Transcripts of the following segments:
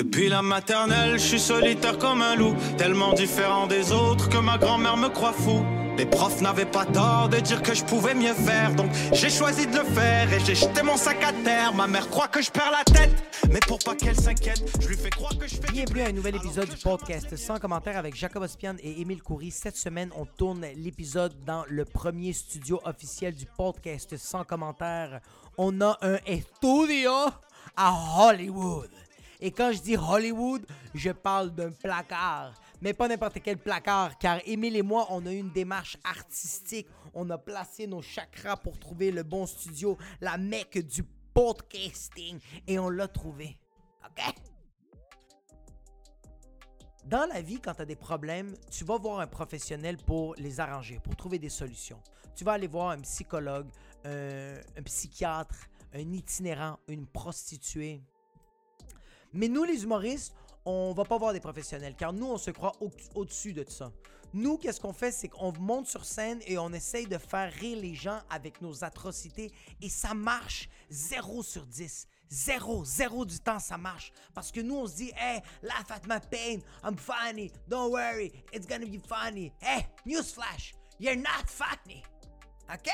Depuis la maternelle, je suis solitaire comme un loup, tellement différent des autres que ma grand-mère me croit fou. Les profs n'avaient pas tort de dire que je pouvais mieux faire, donc j'ai choisi de le faire et j'ai jeté mon sac à terre. Ma mère croit que je perds la tête, mais pour pas qu'elle s'inquiète, je lui fais croire que je fais. Bienvenue à un nouvel épisode du podcast sans commentaire avec Jacob Ospian et Émile Coury. Cette semaine, on tourne l'épisode dans le premier studio officiel du podcast sans commentaire. On a un studio à Hollywood. Et quand je dis Hollywood, je parle d'un placard. Mais pas n'importe quel placard, car Émile et moi, on a eu une démarche artistique. On a placé nos chakras pour trouver le bon studio, la mecque du podcasting. Et on l'a trouvé. OK? Dans la vie, quand tu as des problèmes, tu vas voir un professionnel pour les arranger, pour trouver des solutions. Tu vas aller voir un psychologue, un psychiatre, un itinérant, une prostituée. Mais nous, les humoristes, on va pas voir des professionnels, car nous, on se croit au- au-dessus de ça. Nous, qu'est-ce qu'on fait, c'est qu'on monte sur scène et on essaye de faire rire les gens avec nos atrocités, et ça marche 0 sur 10. Zéro, zéro du temps, ça marche. Parce que nous, on se dit, hey, laugh at my pain, I'm funny, don't worry, it's gonna be funny. Hey, newsflash, you're not funny. OK?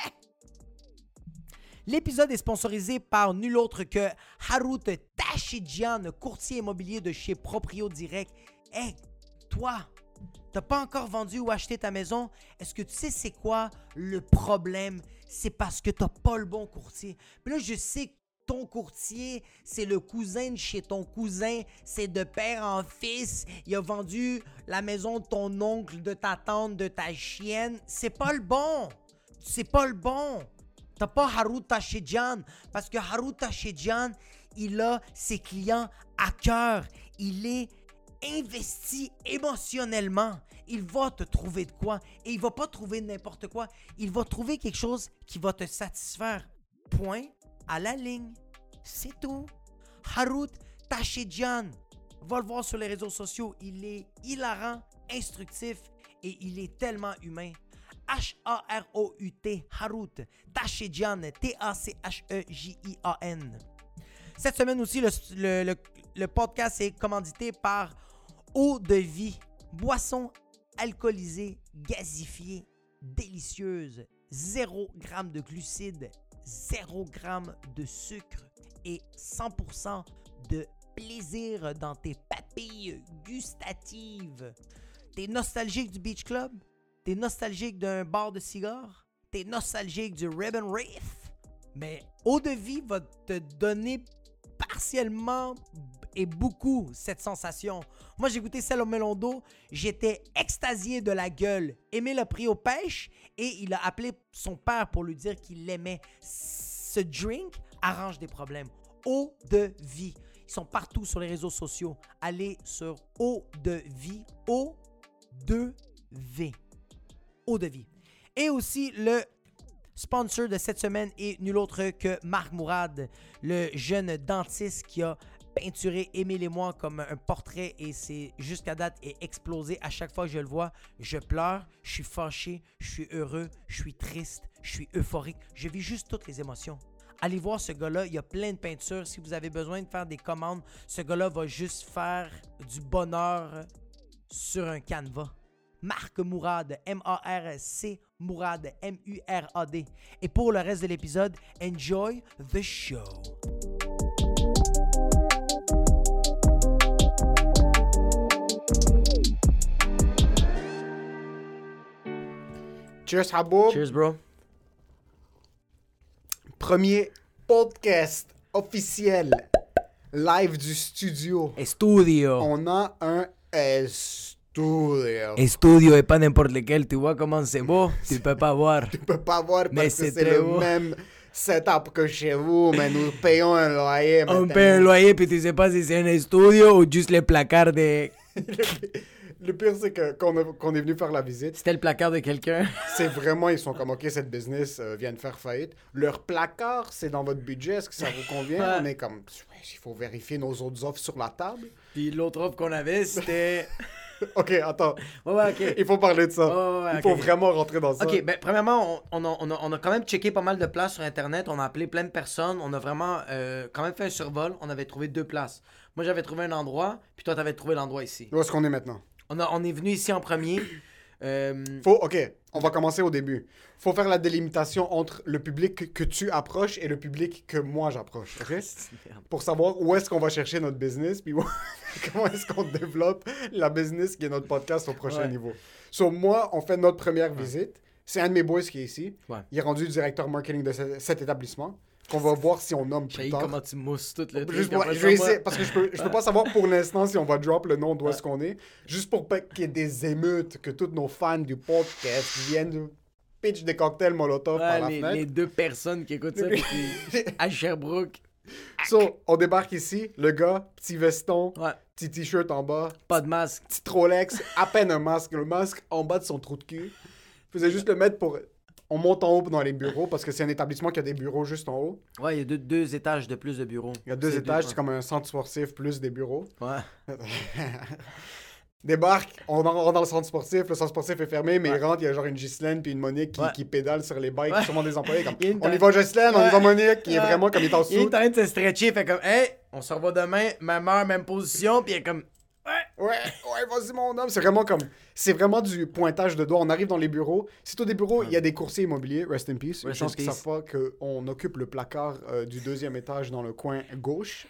L'épisode est sponsorisé par nul autre que Harut Tachidjian, courtier immobilier de chez Proprio Direct. Hey, toi, t'as pas encore vendu ou acheté ta maison? Est-ce que tu sais c'est quoi le problème? C'est parce que t'as pas le bon courtier. Puis là, je sais que ton courtier, c'est le cousin de chez ton cousin, c'est de père en fils. Il a vendu la maison de ton oncle, de ta tante, de ta chienne. C'est pas le bon. C'est pas le bon. T'as pas Harut Tachidjian parce que Harut Tachidjian, il a ses clients à cœur. Il est investi émotionnellement. Il va te trouver de quoi et il va pas trouver n'importe quoi. Il va trouver quelque chose qui va te satisfaire. Point à la ligne. C'est tout. Harut Tachidjian. Va le voir sur les réseaux sociaux. Il est hilarant, instructif et il est tellement humain. H-A-R-O-U-T, Harut, Tachidjian, T-A-C-H-E-J-I-A-N. Cette semaine aussi, le- le podcast est commandité par Eau de vie, boisson alcoolisée, gazifiée, délicieuse, 0 g de glucides, 0 g de sucre et 100% de plaisir dans tes papilles gustatives. T'es nostalgique du Beach Club? T'es nostalgique d'un bar de cigare? T'es nostalgique du Ribbon Wraith? Mais eau de vie va te donner partiellement et beaucoup cette sensation. Moi, j'ai goûté celle au melon d'eau, j'étais extasié de la gueule. Aimé l'a pris aux pêches et il a appelé son père pour lui dire qu'il l'aimait. Ce drink arrange des problèmes. Eau de vie. Ils sont partout sur les réseaux sociaux. Allez sur eau de vie, O2V. Et aussi le sponsor de cette semaine est nul autre que Marc Mourad, le jeune dentiste qui a peinturé Émile et moi comme un portrait et c'est jusqu'à date est explosé. À chaque fois que je le vois, je pleure, je suis fâché, je suis heureux, je suis triste, je suis euphorique. Je vis juste toutes les émotions. Allez voir ce gars-là, il y a plein de peintures. Si vous avez besoin de faire des commandes, ce gars-là va juste faire du bonheur sur un canevas. Marc Mourad, M-A-R-C Mourad, M-U-R-A-D. Et pour le reste de l'épisode, enjoy the show. Cheers, Haboub. Cheers, bro. Premier podcast officiel live du studio. Estudio. On a un studio. Estudio et pas n'importe lequel. Tu vois comment c'est beau? Tu peux pas voir. Tu peux pas voir Mais parce que c'est le beau. même setup que chez vous, mais nous payons un loyer. On paie un loyer puis tu sais pas si c'est un estudio ou juste les placards de... Le pire, c'est que a- qu'on est venu faire la visite, C'était le placard de quelqu'un. c'est vraiment, ils sont comme, OK, cette business euh, vient de faire faillite. Leur placard, c'est dans votre budget, est-ce que ça vous convient? Ouais. On est comme, il faut vérifier nos autres offres sur la table. Puis l'autre offre qu'on avait, c'était Ok, attends. Ouais, ouais, ok. Il faut parler de ça. Ouais, ouais, Il faut vraiment rentrer dans ça. Ok, ben premièrement, on, on a, on a- on a quand même checké pas mal de places sur Internet. On a appelé plein de personnes. On a vraiment euh, quand même fait un survol. On avait trouvé deux places. Moi, j'avais trouvé un endroit, puis toi, t'avais trouvé l'endroit ici. Où est-ce qu'on est maintenant? On, a, on est venu ici en premier. Euh, Faut, ok, on va commencer au début. Faut faire la délimitation entre le public que, tu approches et le public que moi j'approche, ok? Pour savoir où est-ce qu'on va chercher notre business, puis comment est-ce qu'on développe la business qui est notre podcast au prochain Ouais. niveau. So, moi, on fait notre première visite. C'est un de mes boys qui est ici. Ouais. Il est rendu directeur marketing de ce- cet établissement. Qu'on va voir si on nomme plus tard. comment tu mousses tout le truc. Juste pour- je vais essayer, parce que je peux, je peux pas savoir pour l'instant si on va drop le nom d'où est-ce qu'on est. Juste pour pas qu'il y ait des émeutes, que tous nos fans du podcast viennent pitch des cocktails Molotov par Ouais, la les, fenêtre. les deux personnes qui écoutent ça, puis à Sherbrooke. So, on débarque ici, le gars, petit veston, Ouais, petit t-shirt en bas, pas de masque. petit Rolex, à peine un masque, le masque en bas de son trou de cul. Je faisais juste le mettre pour... On monte en haut dans les bureaux, parce que c'est un établissement qui a des bureaux juste en haut. Ouais, il y a deux, deux étages de plus de bureaux. Il y a deux étages, c'est comme un centre sportif plus des bureaux. Ouais. Débarque, on rentre dans le centre sportif, le centre sportif est fermé, mais Ouais. il rentre, il y a genre une Ghislaine puis une Monique qui, Ouais. qui pédale sur les bikes, Ouais. sûrement des employés comme on y va Ghislaine, on y va Monique, qui est vraiment comme il est en Il est en train de se stretcher, fait comme, hey, on se revoit demain, même heure, même position, puis il est comme, Ouais, ouais, vas-y mon homme, c'est vraiment comme c'est vraiment du pointage de doigts. On arrive dans les bureaux, c'est tous des bureaux, il y a des coursiers immobiliers, rest in peace. Rest Je pense qu'ils savent pas qu'on occupe le placard euh, du deuxième étage dans le coin gauche.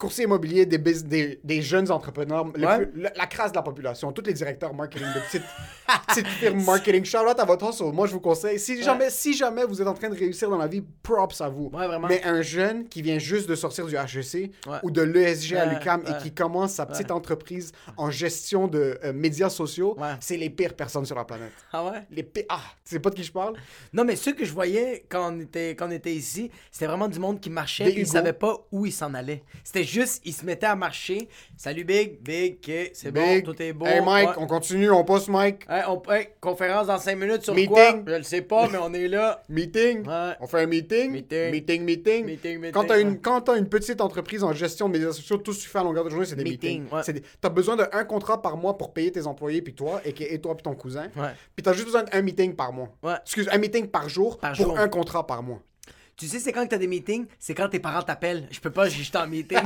Coursier immobilier, des, des, des jeunes entrepreneurs, le Ouais. plus- la, la crasse de la population, tous les directeurs marketing de petites, petites firmes marketing. Shout out à votre hustle. Moi, je vous conseille, si jamais, si jamais vous êtes en train de réussir dans la vie, props à vous. Ouais, vraiment. Mais un jeune qui vient juste de sortir du HEC ou de l'ESG à l'UQAM et qui commence sa petite entreprise en gestion de euh, médias sociaux, c'est les pires personnes sur la planète. ah ouais? Les pires. Ah, tu sais pas de qui je parle? Non, mais ceux que je voyais quand on était, quand on était ici, c'était vraiment du monde qui marchait, puis ils savaient pas où ils s'en allaient. C'était juste, ils se mettaient à marcher. Salut Big, Big, ok, c'est bon, tout est beau. Hey Mike, Ouais. on continue, on poste Mike. Hey, on, hey, conférence dans 5 minutes sur Meeting. quoi? Je le sais pas, mais on est là. Meeting. Ouais. On fait un meeting. Meeting. Meeting, meeting. Meeting, meeting, Quand t'as ouais. une, quand t'as une petite entreprise en gestion de médias sociaux, tout ce que tu fais à longueur de journée, c'est des Meeting, meetings. des- T'as besoin d'un contrat par mois pour payer tes employés, puis toi, et, et toi, puis ton cousin. Puis t'as juste besoin d'un meeting par mois. Excuse, un meeting par jour Par pour jour. un contrat par mois. Tu sais, c'est quand que t'as des meetings? C'est quand tes parents t'appellent. Je peux pas, j'étais en meeting.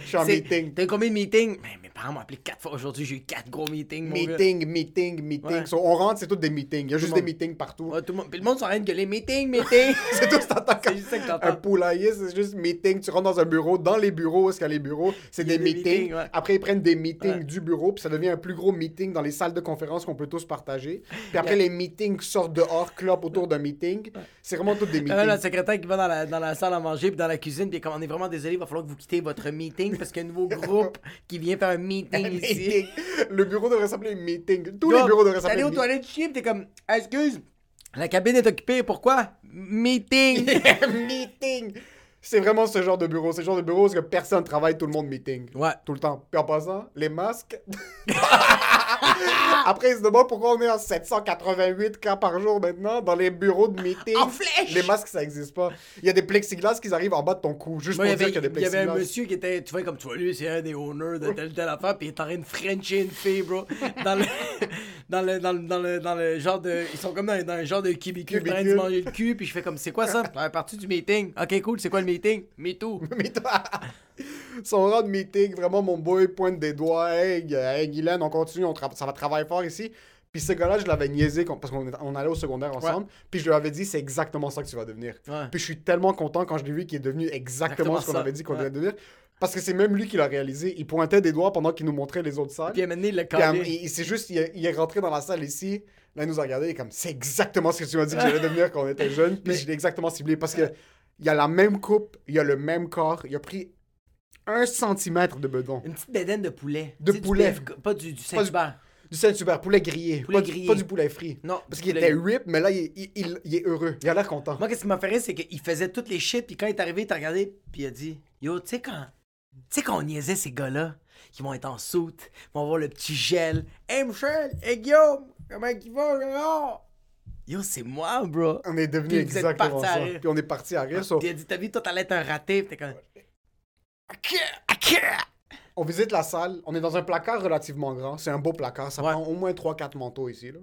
Je suis en meeting. T'as combien de meetings? Mais mes parents m'ont appelé 4 fois aujourd'hui. J'ai eu 4 gros meetings. mon gars. Meeting, meeting, meeting. Ouais. So, on rentre, c'est tous des meetings. Il y a juste le des meetings partout. Ouais, tout le monde, puis le monde s'arrête de gueuler meeting, meeting. C'est tout, C'est juste ça que un t'entends. poulailler, c'est juste meeting. Tu rentres dans un bureau, dans les bureaux, est-ce qu'il y a les bureaux, c'est des des meetings. meetings, ouais. Après, ils prennent des meetings du bureau, puis ça devient un plus gros meeting dans les salles de conférence qu'on peut tous partager. Puis après, a- les meetings sortent dehors, clopent autour d'un meeting. C'est vraiment tous des Il y a même meetings. la secrétaire qui va dans la, dans la salle à manger puis dans la cuisine puis comme on est vraiment désolé, il va falloir que vous quittez votre meeting parce qu'il y a un nouveau groupe qui vient faire un meeting Un ici. meeting. Le bureau devrait s'appeler meeting. Tous les bureaux devraient s'appeler allé aux toilettes chier pis t'es comme Ah, excuse, la cabine est occupée, pourquoi? Meeting! meeting. C'est vraiment ce genre de bureau. C'est le genre de bureau où personne travaille, tout le monde meeting. ouais. Tout le temps. Puis en passant, les masques. Après, ils se demandent pourquoi on est en 788 cas par jour maintenant dans les bureaux de meeting. En flèche! Les masques, ça existe pas. Il y a des plexiglas qui arrivent en bas de ton cou, juste Moi, pour dire avait, qu'il y a des il y avait plexiglas. un monsieur qui était, tu vois, comme tu vois, lui, c'est un des owners de telle telle affaire, puis il est en train de frencher une fille, bro. Dans le, dans le, dans le, dans le, dans le genre de. Ils sont comme dans, dans un genre de cubicule, en train de manger le cul, puis je fais comme, c'est quoi ça? Partie du meeting. Ok, cool, c'est quoi le meeting? Me too. Son rang de meeting, vraiment, mon boy pointe des doigts. Hey, hey Guylaine, on continue, on ça va travailler fort ici. Puis ce gars-là, je l'avais niaisé parce qu'on allait au secondaire ensemble. Puis je lui avais dit, c'est exactement ça que tu vas devenir. Ouais. Puis je suis tellement content quand je l'ai vu qu'il est devenu exactement, Exactement ce qu'on avait dit qu'on Ouais. devait devenir. Parce que c'est même lui qui l'a réalisé. Il pointait des doigts pendant qu'il nous montrait les autres salles. Puis il l'a Puis, il, il- c'est juste, il est rentré dans la salle ici. Là, il nous a regardé. Il est comme, c'est exactement ce que tu m'as dit que j'allais devenir quand on était jeune. Puis Mais- je l'ai exactement ciblé. Parce que il a la même coupe, il a le même corps. Il a pris un centimètre de bedon. Une petite bédaine de poulet. De Tu sais, du poulet. Pas du, du Pas du- Saint-Hubert. Du Saint-Hubert, poulet grillé. Poulet pas, du- grillé. pas du poulet frit. Non, Parce qu'il était rip, mais là, il, il- il- il est heureux. Il a l'air content. Moi, qu'est-ce qui m'a fait rire, c'est qu'il faisait toutes les shit, puis quand il est arrivé, il t'a regardé, puis il a dit Yo, tu sais, quand. Tu sais, quand on niaisait ces gars-là, qui vont être en soute, ils vont avoir le petit gel. Hey, Michel, hey, Guillaume, comment il va, Gérard? Yo, c'est moi, bro. On est devenu Puis exactement ça. Puis on est parti à rire. Puis il a dit T'as vu, toi, t'allais être un raté, puis t'es comme. On visite la salle. On est dans un placard relativement grand. C'est un beau placard. Ça Ouais. prend au moins 3-4 manteaux ici. Là.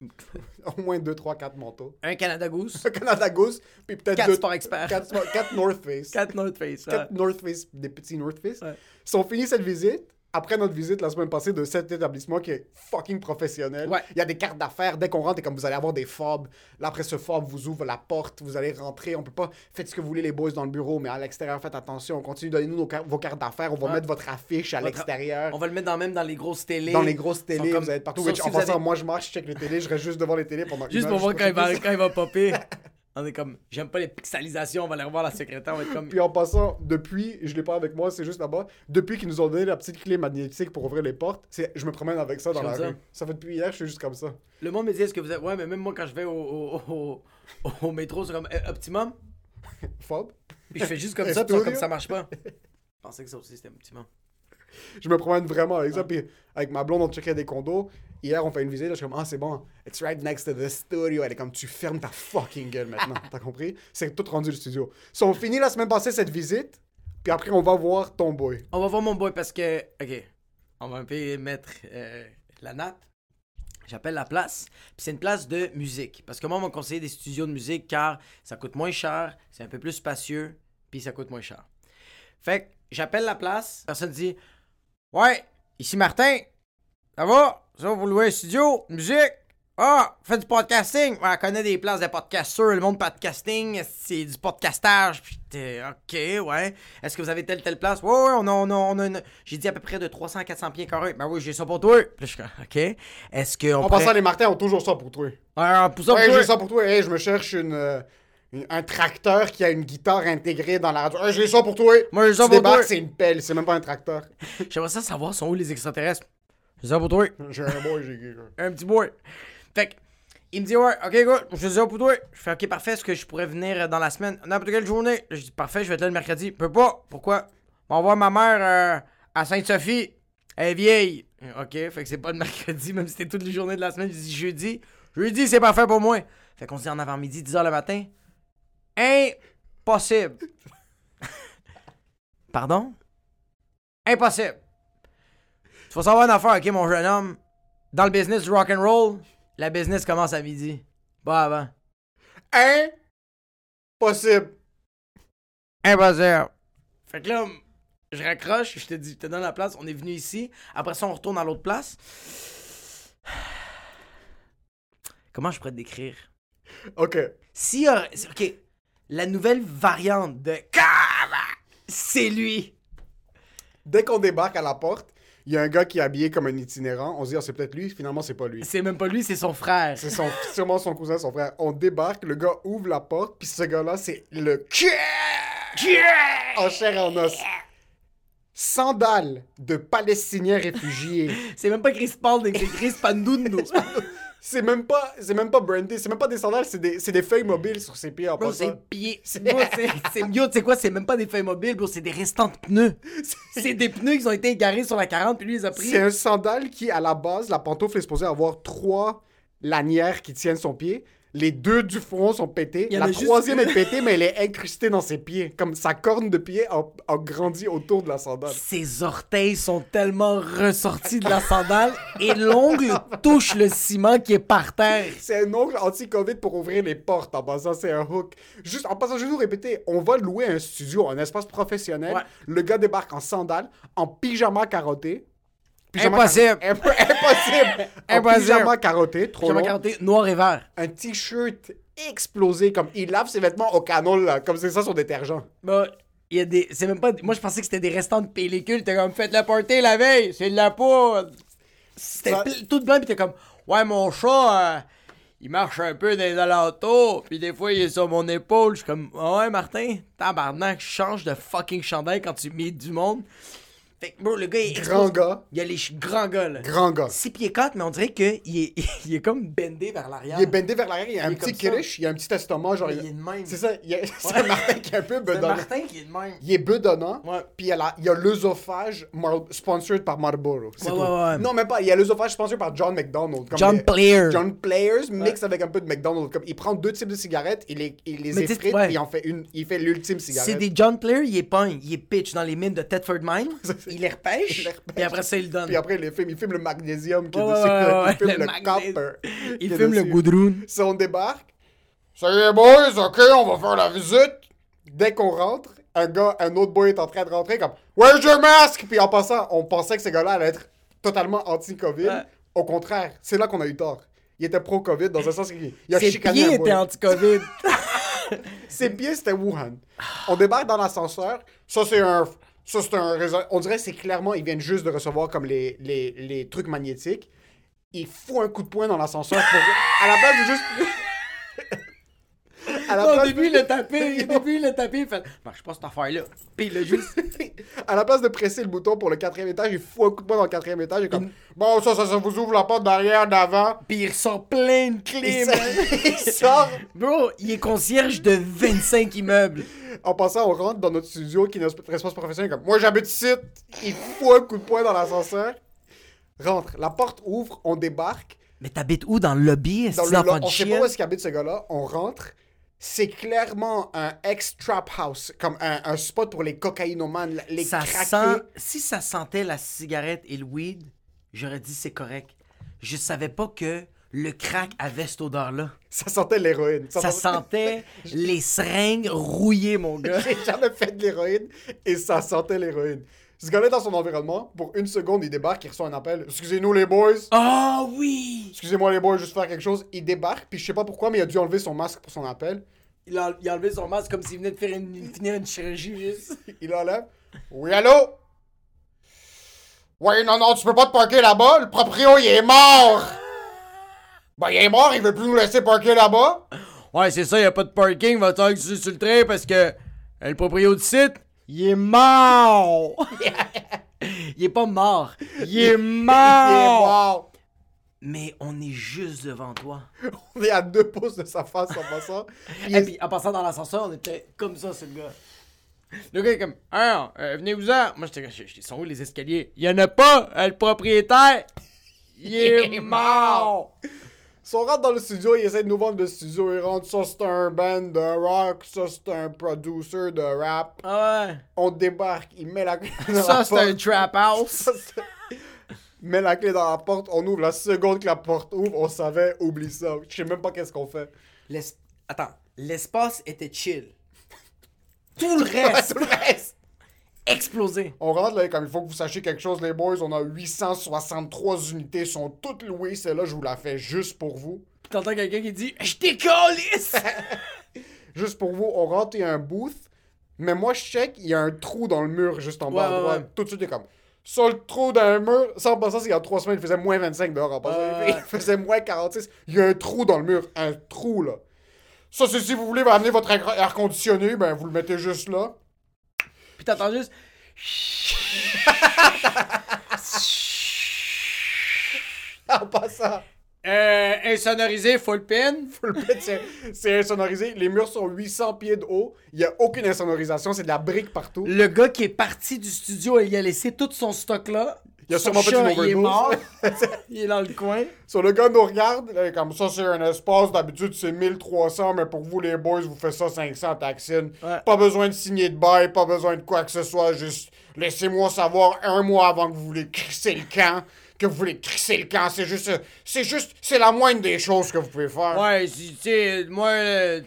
au moins 2, 3, 4 manteaux. Un Canada Goose. Un Canada Goose, puis peut-être 4 deux- Sport Expert. 4, 4 North Face. 4 North Face. ouais. 4 North Face, des petits North Face. Si on finit cette visite, après notre visite la semaine passée de cet établissement qui est fucking professionnel, Ouais. il y a des cartes d'affaires. Dès qu'on rentre, et comme vous allez avoir des fobs. Là, après ce fob, vous ouvre la porte, vous allez rentrer. On peut pas. Faites ce que vous voulez, les boys, dans le bureau, mais à l'extérieur, faites attention. On continue, donnez-nous car- vos cartes d'affaires. On va Ouais. mettre votre affiche à l'extérieur. On va le mettre dans, même dans les grosses télés. Dans les grosses télés, comme- vous allez être partout. sauf Which, si en passant, avez- moi, je marche, je check les télés, je reste juste devant les télés pendant une Juste heure, pour voir quand il, va, quand il va popper. On est comme, j'aime pas les pixelisations, on va aller revoir la secrétaire, on va être comme. Puis en passant, depuis, je l'ai pas avec moi, c'est juste là-bas, depuis qu'ils nous ont donné la petite clé magnétique pour ouvrir les portes, c'est, je me promène avec ça dans la ça. rue. Ça fait depuis hier, je suis juste comme ça. Le monde me dit, est-ce que vous êtes. Ouais, mais même moi, quand je vais au, au, au, au- au métro, c'est comme euh, Optimum? Fob. Puis je fais juste comme ça, puis comme ça marche pas. Je pensais que ça aussi c'était Optimum. Je me promène vraiment avec ça. Puis avec ma blonde, on checkait des condos. Hier, on fait une visite. Là, je suis comme, ah, c'est bon. It's right next to the studio. Elle est comme, tu fermes ta fucking gueule maintenant. T'as compris? C'est tout rendu le studio. So, on finit la semaine passée cette visite. Puis après, on va voir ton boy. On va voir mon boy parce que. Ok. On va un peu mettre euh, la nappe. J'appelle la place. Puis c'est une place de musique. Parce que moi, on m'a conseillé des studios de musique car ça coûte moins cher, c'est un peu plus spacieux, puis ça coûte moins cher. Fait que j'appelle la place. Personne dit Ouais, ici Martin. Ça va? Ça va, vous louer un studio? Musique? Ah, fait du podcasting? Ouais, on connaît des places de podcasteurs. Le monde podcasting, c'est du podcastage. Puis t'es, ok, ouais. Est-ce que vous avez telle, telle place? Ouais, ouais, on a, on a, on a une... J'ai dit à peu près de 300 à 400 pieds carrés. Ben oui, j'ai ça pour toi. Puis je ok. Est-ce qu'on En pourrait... passant, les Martins ont toujours ça pour toi. Ouais, pour ça, Ouais, pour j'ai toi. ça pour toi. Hey, je me cherche une, euh, une- un tracteur qui a une guitare intégrée dans la radio. Hey, j'ai ça pour toi. Moi, j'ai ça Tu pour toi. c'est une pelle. C'est même pas un tracteur. J'aimerais ça savoir sont où les extraterrestres? J'ai ça pour toi? J'ai un boy, j'ai un petit boy. Fait que, il me dit, ouais, ok, good, je dis ça pour toi. Je fais, ok, parfait, est-ce que je pourrais venir euh, dans la semaine, n'importe quelle journée? Je dis, parfait, je vais être là le mercredi. Je peux pas. Pourquoi? On va voir ma mère euh, à Sainte-Sophie. Elle est vieille. Ok, fait que c'est pas le mercredi, même si c'était toutes les journées de la semaine. Je dis jeudi. Jeudi, c'est parfait pour moi. Fait qu'on se dit en avant-midi, 10h le matin. Impossible. Pardon? Impossible. Tu faut savoir une affaire, ok, mon jeune homme. Dans le business du rock and roll, la business commence à midi. Pas avant. Impossible. Impossible. Fait que là, je raccroche, je te dis, je te donne la place, on est venu ici. Après ça, on retourne à l'autre place. Comment je pourrais te décrire? Ok. Si, euh, ok, la nouvelle variante de c'est lui. Dès qu'on débarque à la porte, il y a un gars qui est habillé comme un itinérant. On se dit, ah, c'est peut-être lui. Finalement, c'est pas lui. C'est même pas lui, c'est son frère. C'est son, sûrement son cousin, son frère. On débarque, le gars ouvre la porte, puis ce gars-là, c'est le en chair et en os. Sandales de Palestiniens réfugiés. C'est même pas Chris Paul, c'est Chris Pandundo. C'est même pas, c'est même pas brandé, c'est même pas des sandales, c'est des, c'est des feuilles mobiles sur ses pieds en Bro, passant. c'est pieds. Bro, c'est- c'est- Yo, tu sais quoi, c'est même pas des feuilles mobiles, bro, c'est des restants de pneus. C'est des pneus qui ont été égarés sur la 40, puis lui, les a pris. C'est un sandal qui, à la base, la pantoufle est supposée avoir trois lanières qui tiennent son pied. Les deux du front sont en La juste troisième est pétée, mais elle est incrustée dans ses pieds. Comme sa corne de pied a, a grandi autour de la sandale. Ses orteils sont tellement ressortis de la sandale et l'ongle touche le ciment qui est par terre. C'est un ongle anti-Covid pour ouvrir les portes. En passant, c'est un hook. Juste, en passant, je vais vous répéter, on va louer un studio, un espace professionnel. Ouais. Le gars débarque en sandales, en pyjama carotté. Impossible. car- Imp- impossible. Impossible. pyjama carotté, trop J'ai long. carotté noir et vert. Un t-shirt explosé, comme il lave ses vêtements au canal, là, comme c'est ça son détergent. Bah, il y a des. C'est même pas. Moi, je pensais que c'était des restants de pellicule. T'es comme, faites la party la veille, c'est de la poudre. C'était Ça- tout blanc, pis t'es comme, ouais, mon chat, euh, il marche un peu dans les alentours, puis des fois, il est sur mon épaule. Je suis comme, ouais, Martin, tabarnak, change de fucking chandail quand tu mets du monde. Fait que, bro, le gars, il Grand explose- gars. Il y a les grands gars, là. Grand gars. 6 pieds 4, mais on dirait qu'il est, il est comme bendé vers l'arrière. Il est bendé vers l'arrière, il a un est petit kirish, il a un petit estomac, genre. Il- est de même. C'est ça, c'est un Martin qui est un peu C'est bedonnant. Martin qui est de même. Il est bedonnant, Ouais. puis il y a, l'œsophage sponsored par Marlboro. c'est Ouais, tout. ouais, ouais. Non, même pas. Il y a l'œsophage sponsored par John McDonald. John Player. John Players mix avec un peu de McDonald's. Comme, il prend deux types de cigarettes, il les, il les effrite, il en fait une, il fait l'ultime C'est cigarette. des John Player, il est pogne, il est pitch dans les mines de Thetford Mine. il les repêche, Il les repêche. puis après ça, il donne. Puis après, il les filme. Il filme le magnésium qui est dessus. il filme le copper. il filme le goudron. Si on débarque, ça y est, boys, ok, on va faire la visite. Dès qu'on rentre, un gars, un autre boy est en train de rentrer comme Where's your mask? Puis en passant, on pensait que ces gars-là allaient être totalement anti-Covid. Ouais. Au contraire, c'est là qu'on a eu tort. Il était pro-Covid dans un sens qu'il il a Ses chicané pieds un boy. étaient anti-Covid. Ses pieds, c'était Wuhan. On débarque dans l'ascenseur. Ça, c'est un. Ça, c'est un réseau- On dirait que c'est clairement, ils viennent juste de recevoir comme les, les, les trucs magnétiques. Il fout un coup de poing dans l'ascenseur pour. À la place de juste. À la Non, au place début, il l'a tapé. Au début, il l'a tapé. Il fait Marche pas cette affaire-là. Puis il l'a juste. à la place de presser le bouton pour le quatrième étage, il fout un coup de poing dans le quatrième étage. Il est comme. Bon, ça, ça, ça vous ouvre la porte d'arrière, d'avant. Puis il ressort plein de clés, Il, sort. Bro, il est concierge de 25 immeubles. En passant, on rentre dans notre studio qui est notre espace professionnel. Comme, moi, j'habite ici. Il fout un coup de poing dans l'ascenseur. Rentre. La porte ouvre. On débarque. Mais t'habites où? Dans le lobby? Dans le, on sait pas où est-ce qu'habite ce gars-là. On rentre. C'est clairement un ex-trap house. Comme un, un spot pour les cocaïnomanes, les Ça sent. Si ça sentait la cigarette et le weed, j'aurais dit c'est correct. Je savais pas que le crack avait cette odeur-là. Ça sentait l'héroïne. Ça sentait les seringues rouillées, mon gars. J'ai jamais fait de l'héroïne et ça sentait l'héroïne. Ce gars-là est dans son environnement. Pour une seconde, il débarque, il reçoit un appel. Excusez-nous les boys. Ah oui! Excusez-moi les boys, juste faire quelque chose. Il débarque, puis je sais pas pourquoi, mais il a dû enlever son masque pour son appel. Il a, il a enlevé son masque comme s'il venait de faire une, finir une chirurgie juste. Il l'enlève. Oui, allô? Oui, non, non, tu peux pas te parker là-bas. Le proprio, il est mort. Ben, il est mort, il veut plus nous laisser parker là-bas. Ouais, c'est ça, y a pas de parking, va falloir que sur le train parce que euh, le proprio du site, il est mort! il est pas mort, il est Il est mort! mort. Mais on est juste devant toi. On est à deux pouces de sa face en passant. Et est- puis en passant dans l'ascenseur, on était comme ça, ce gars. Le gars est comme, ah, euh, venez-vous-en. Moi, j'étais ils sont où les escaliers? Il y en a pas, euh, le propriétaire, il est mort! Si on rentre dans le studio, il essaie de nous vendre le studio. Il rentre, ça c'est un band de rock, ça c'est un producer de rap. Ah ouais. On débarque, il met la clé dans la Ça, c'est un porte. trap house. Ça, met la clé dans la porte, on ouvre. La seconde que la porte ouvre, on savait, oublie ça. Je sais même pas qu'est-ce qu'on fait. Attends, l'espace était chill. Tout le reste, Tout le reste. Explosé. On rentre là, comme il faut que vous sachiez quelque chose, les boys. On a 863 unités, sont toutes louées. Celle-là, je vous la fais juste pour vous. T'entends quelqu'un qui dit Je décalisse! Juste pour vous, on rentre, il y a un booth. Mais moi, je check, il y a un trou dans le mur juste en bas à ouais, droite. ouais. Tout de suite, il est comme. Sur le trou dans le mur, ça en passant, c'est il y a trois semaines, il faisait moins 25 dehors en passant. Ouais, Il faisait moins 46. Il y a un trou dans le mur. Un trou, là. Ça, c'est si vous voulez amener votre air conditionné, ben vous le mettez juste là. Puis t'entends juste. En passant. Euh, insonorisé, full pin. Full c'est- c'est insonorisé. Les murs sont 800 pieds de haut. Il n'y a aucune insonorisation. C'est de la brique partout. Le gars qui est parti du studio, il a laissé tout son stock là. Il a Son sûrement fait chat, une Il est mort. il est dans le coin. Sur le gars nous regarde, là, comme ça, c'est un espace. D'habitude, c'est 1300, mais pour vous, les boys, vous faites ça 500 taxines. Ouais. Pas besoin de signer de bail, pas besoin de quoi que ce soit. Juste laissez-moi savoir un mois avant que vous voulez crisser le camp. Que vous voulez crisser le camp. C'est juste. C'est juste. C'est la moindre des choses que vous pouvez faire. Ouais, tu sais, moi, euh,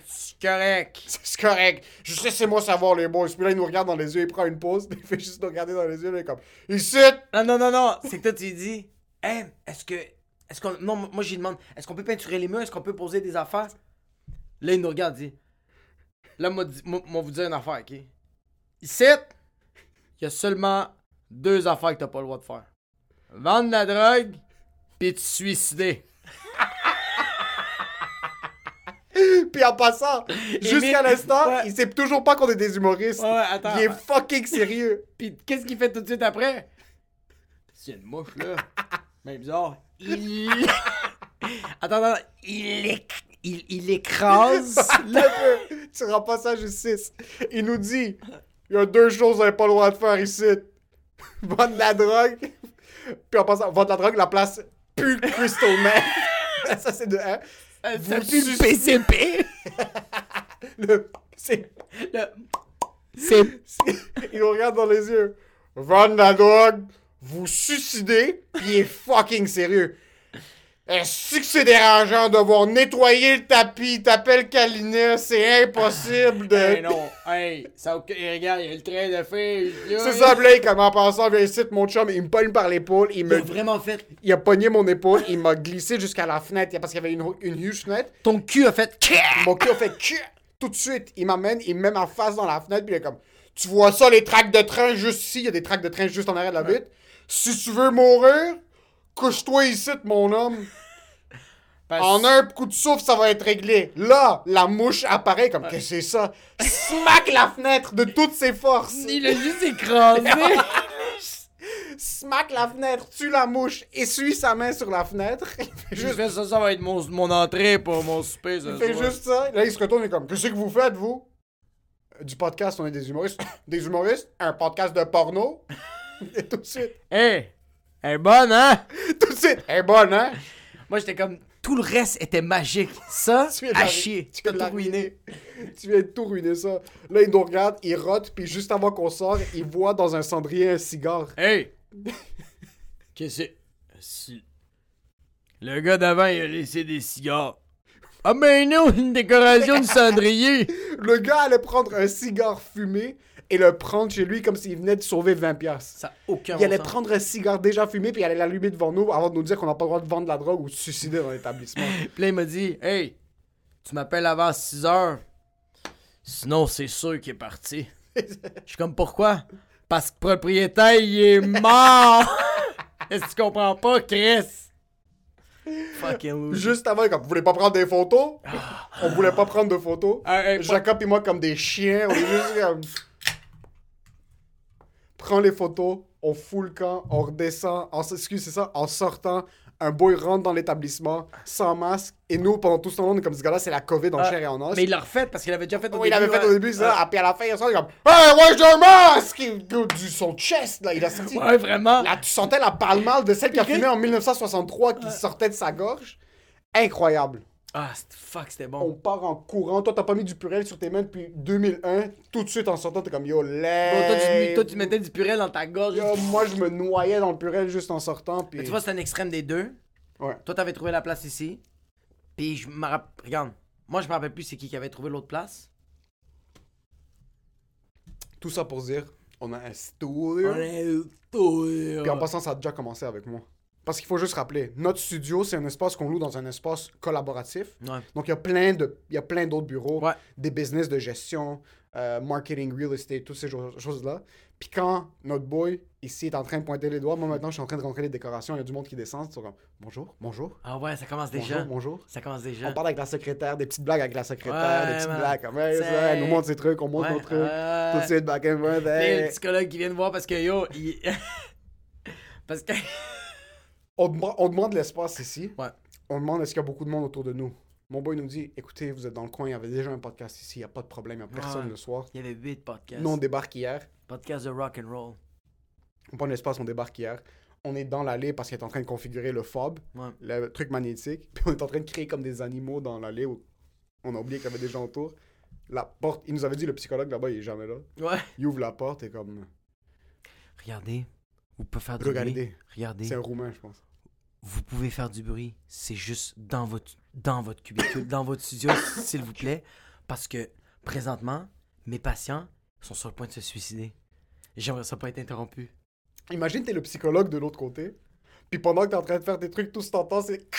correct. C'est correct. Juste laissez-moi savoir, les boys. Puis là, il nous regarde dans les yeux, il prend une pause. Il fait juste nous regarder dans les yeux, là, il est comme. Ici! Non, non, non, non. C'est que toi, tu lui dis, hey, est-ce que. Est-ce qu'on. Non, moi, je lui demande, est-ce qu'on peut peinturer les murs? Est-ce qu'on peut poser des affaires? Là, il nous regarde, il dit, là, moi, moi, moi, vous dire une affaire, ok? Ici, il y a seulement deux affaires que t'as pas le droit de faire vendre de la drogue, pis te suicider. Puis en passant, jusqu'à l'instant, ouais. il sait toujours pas qu'on est des humoristes. Ouais, ouais, attends. Il est fucking sérieux. Pis qu'est-ce qu'il fait tout de suite après? C'est une mouche, là. Mais bizarre. Il. attends, attends. Il, éc- il, il écrase. Tu rends pas ça à justice. Il nous dit il y a deux choses qu'on n'a pas le droit de faire ici vendre de la drogue. Puis en passant, vendre la drogue, la place pue le Crystal Man. ça, c'est de Pue le PCP. Le- c'est- Le- C'est. il nous regarde dans les yeux. la drogue, vous suicider, pis il est fucking sérieux. Est-ce que c'est dérangeant de voir nettoyer le tapis, t'appelles Kalina, c'est impossible de... Hey, non, hey, ça, ok, regarde, il y a le train de fille. C'est ça, Blake, comme en passant, viens ici, mon chum, il me pogne par l'épaule, il Il me... a vraiment fait. Il a pogné mon épaule, il m'a glissé jusqu'à la fenêtre, parce qu'il y avait une, une huge fenêtre. Ton cul a fait. Mon cul a fait tout de suite. Il m'amène, il me met ma face dans la fenêtre, puis il est comme Tu vois ça, les tracks de train juste ici, il y a des tracks de train juste en arrière de la vitre. Si tu veux mourir, couche-toi ici, mon homme. Parce- En un coup de souffle, ça va être réglé. Là, la mouche apparaît comme Qu'est-ce que c'est ça Smack la fenêtre de toutes ses forces. Il a juste écrasé. Smack la fenêtre, tue la mouche, essuie sa main sur la fenêtre. Il fait Je juste, fais ça, ça va être mon, mon entrée pour mon souper. Ça, il fait soir. juste ça. Là, il se retourne et comme Qu'est-ce que vous faites, vous? Du podcast, on est des humoristes. Des humoristes Un podcast de porno Et tout de suite. Hey, elle est bonne, hein? Tout de suite. Elle est bonne, hein? Moi, j'étais comme. Tout le reste était magique. Ça, Tu viens de à chier. Tu viens de tout ruiné. Tu viens de tout ruiner ça. Là, il nous regarde, il rote, puis juste avant qu'on sorte, il voit dans un cendrier un cigare. Hey! Qu'est-ce que c'est? Le gars d'avant, il a laissé des cigares. Ah ben non, une décoration de cendrier! Le gars allait prendre un cigare fumé et le prendre chez lui comme s'il venait de sauver 20$. piastres. Ça a aucun Il allait bon sens. prendre un cigare déjà fumé puis il allait l'allumer devant nous avant de nous dire qu'on n'a pas le droit de vendre de la drogue ou de se suicider dans l'établissement. Puis là, il m'a dit, hey, tu m'appelles avant 6 heures. Sinon, c'est sûr qu'il est parti. Je suis comme, pourquoi? Parce que le propriétaire, il est mort! Est-ce que tu comprends pas, Chris? Fucking Juste avant, comme vous voulez pas prendre des photos? On voulait pas prendre de photos. Ah, hey, Jacob et moi comme des chiens, on est juste comme prend les photos, on fout le camp, on redescend, en, excuse, c'est ça, en sortant, un boy rentre dans l'établissement sans masque et nous pendant tout ce temps on est comme ce gars-là c'est la Covid en Ah, chair et en os. Mais il l'a refait parce qu'il avait déjà fait au Oui, il début. avait fait ouais. au début ça, puis à la fin il sort il est comme Hey, where's your mask? Il- Du son chest là, il a sorti. Ouais, vraiment. Là, tu sentais la palmale de celle qui a fumé en 1963 qui sortait de sa gorge. Incroyable. Ah, fuck, c'était On bon. part en courant. Toi, t'as pas mis du purel sur tes mains depuis 2001. Tout de suite, en sortant, t'es comme yo, Bon, lait. toi, tu, toi, tu mettais du purel dans ta gorge. Yo, moi, je me noyais dans le purel juste en sortant. Puis... Mais tu vois, c'est un extrême des deux. Ouais. Toi, t'avais trouvé la place ici. Puis je me rappelle. Regarde, moi, je me rappelle plus c'est qui qui avait trouvé l'autre place. Tout ça pour dire, on a un studio. est Puis en passant, ça a déjà commencé avec moi. Parce qu'il faut juste rappeler, notre studio, c'est un espace qu'on loue dans un espace collaboratif. Ouais. Donc, il y a plein de, il y a plein d'autres bureaux, Ouais. des business de gestion, euh, marketing, real estate, toutes ces choses-là. Puis quand notre boy ici est en train de pointer les doigts, moi maintenant, je suis en train de rentrer les décorations, il y a du monde qui descend, ils sont comme bonjour, bonjour, Ah ouais, ça commence bonjour, déjà. bonjour. Ça commence déjà. On parle avec la secrétaire, des petites blagues avec la secrétaire, Ouais, des petites man. blagues comme hey, ça, elle nous montre ses trucs, on montre nos trucs. euh, Tout de suite, back and forth, hey. le psychologue qui vient de voir parce que yo, il. parce que. On, dem- on demande l'espace ici. Ouais. On demande est-ce qu'il y a beaucoup de monde autour de nous. Mon boy nous dit écoutez, vous êtes dans le coin, il y avait déjà un podcast ici, il n'y a pas de problème, il n'y a personne Ouais. le soir. Il y avait 8 podcasts. Nous, on débarque hier. Podcast de rock and roll. On prend l'espace, on débarque hier. On est dans l'allée parce qu'il est en train de configurer le fob, Ouais. le truc magnétique. Puis on est en train de créer comme des animaux dans l'allée où on a oublié qu'il y avait des gens autour. La porte, il nous avait dit le psychologue là-bas, il est jamais là. Ouais. Il ouvre la porte et comme Regardez. Vous pouvez faire du bruit. regardez, c'est un roumain, je pense. vous pouvez faire du bruit. C'est juste dans votre, dans votre cubicule, dans votre studio, s'il vous plaît. Parce que présentement, mes patients sont sur le point de se suicider. J'aimerais ça pas être interrompu. Imagine t'es le psychologue de l'autre côté. Puis pendant que t'es en train de faire tes trucs, tout ce t'entends, c'est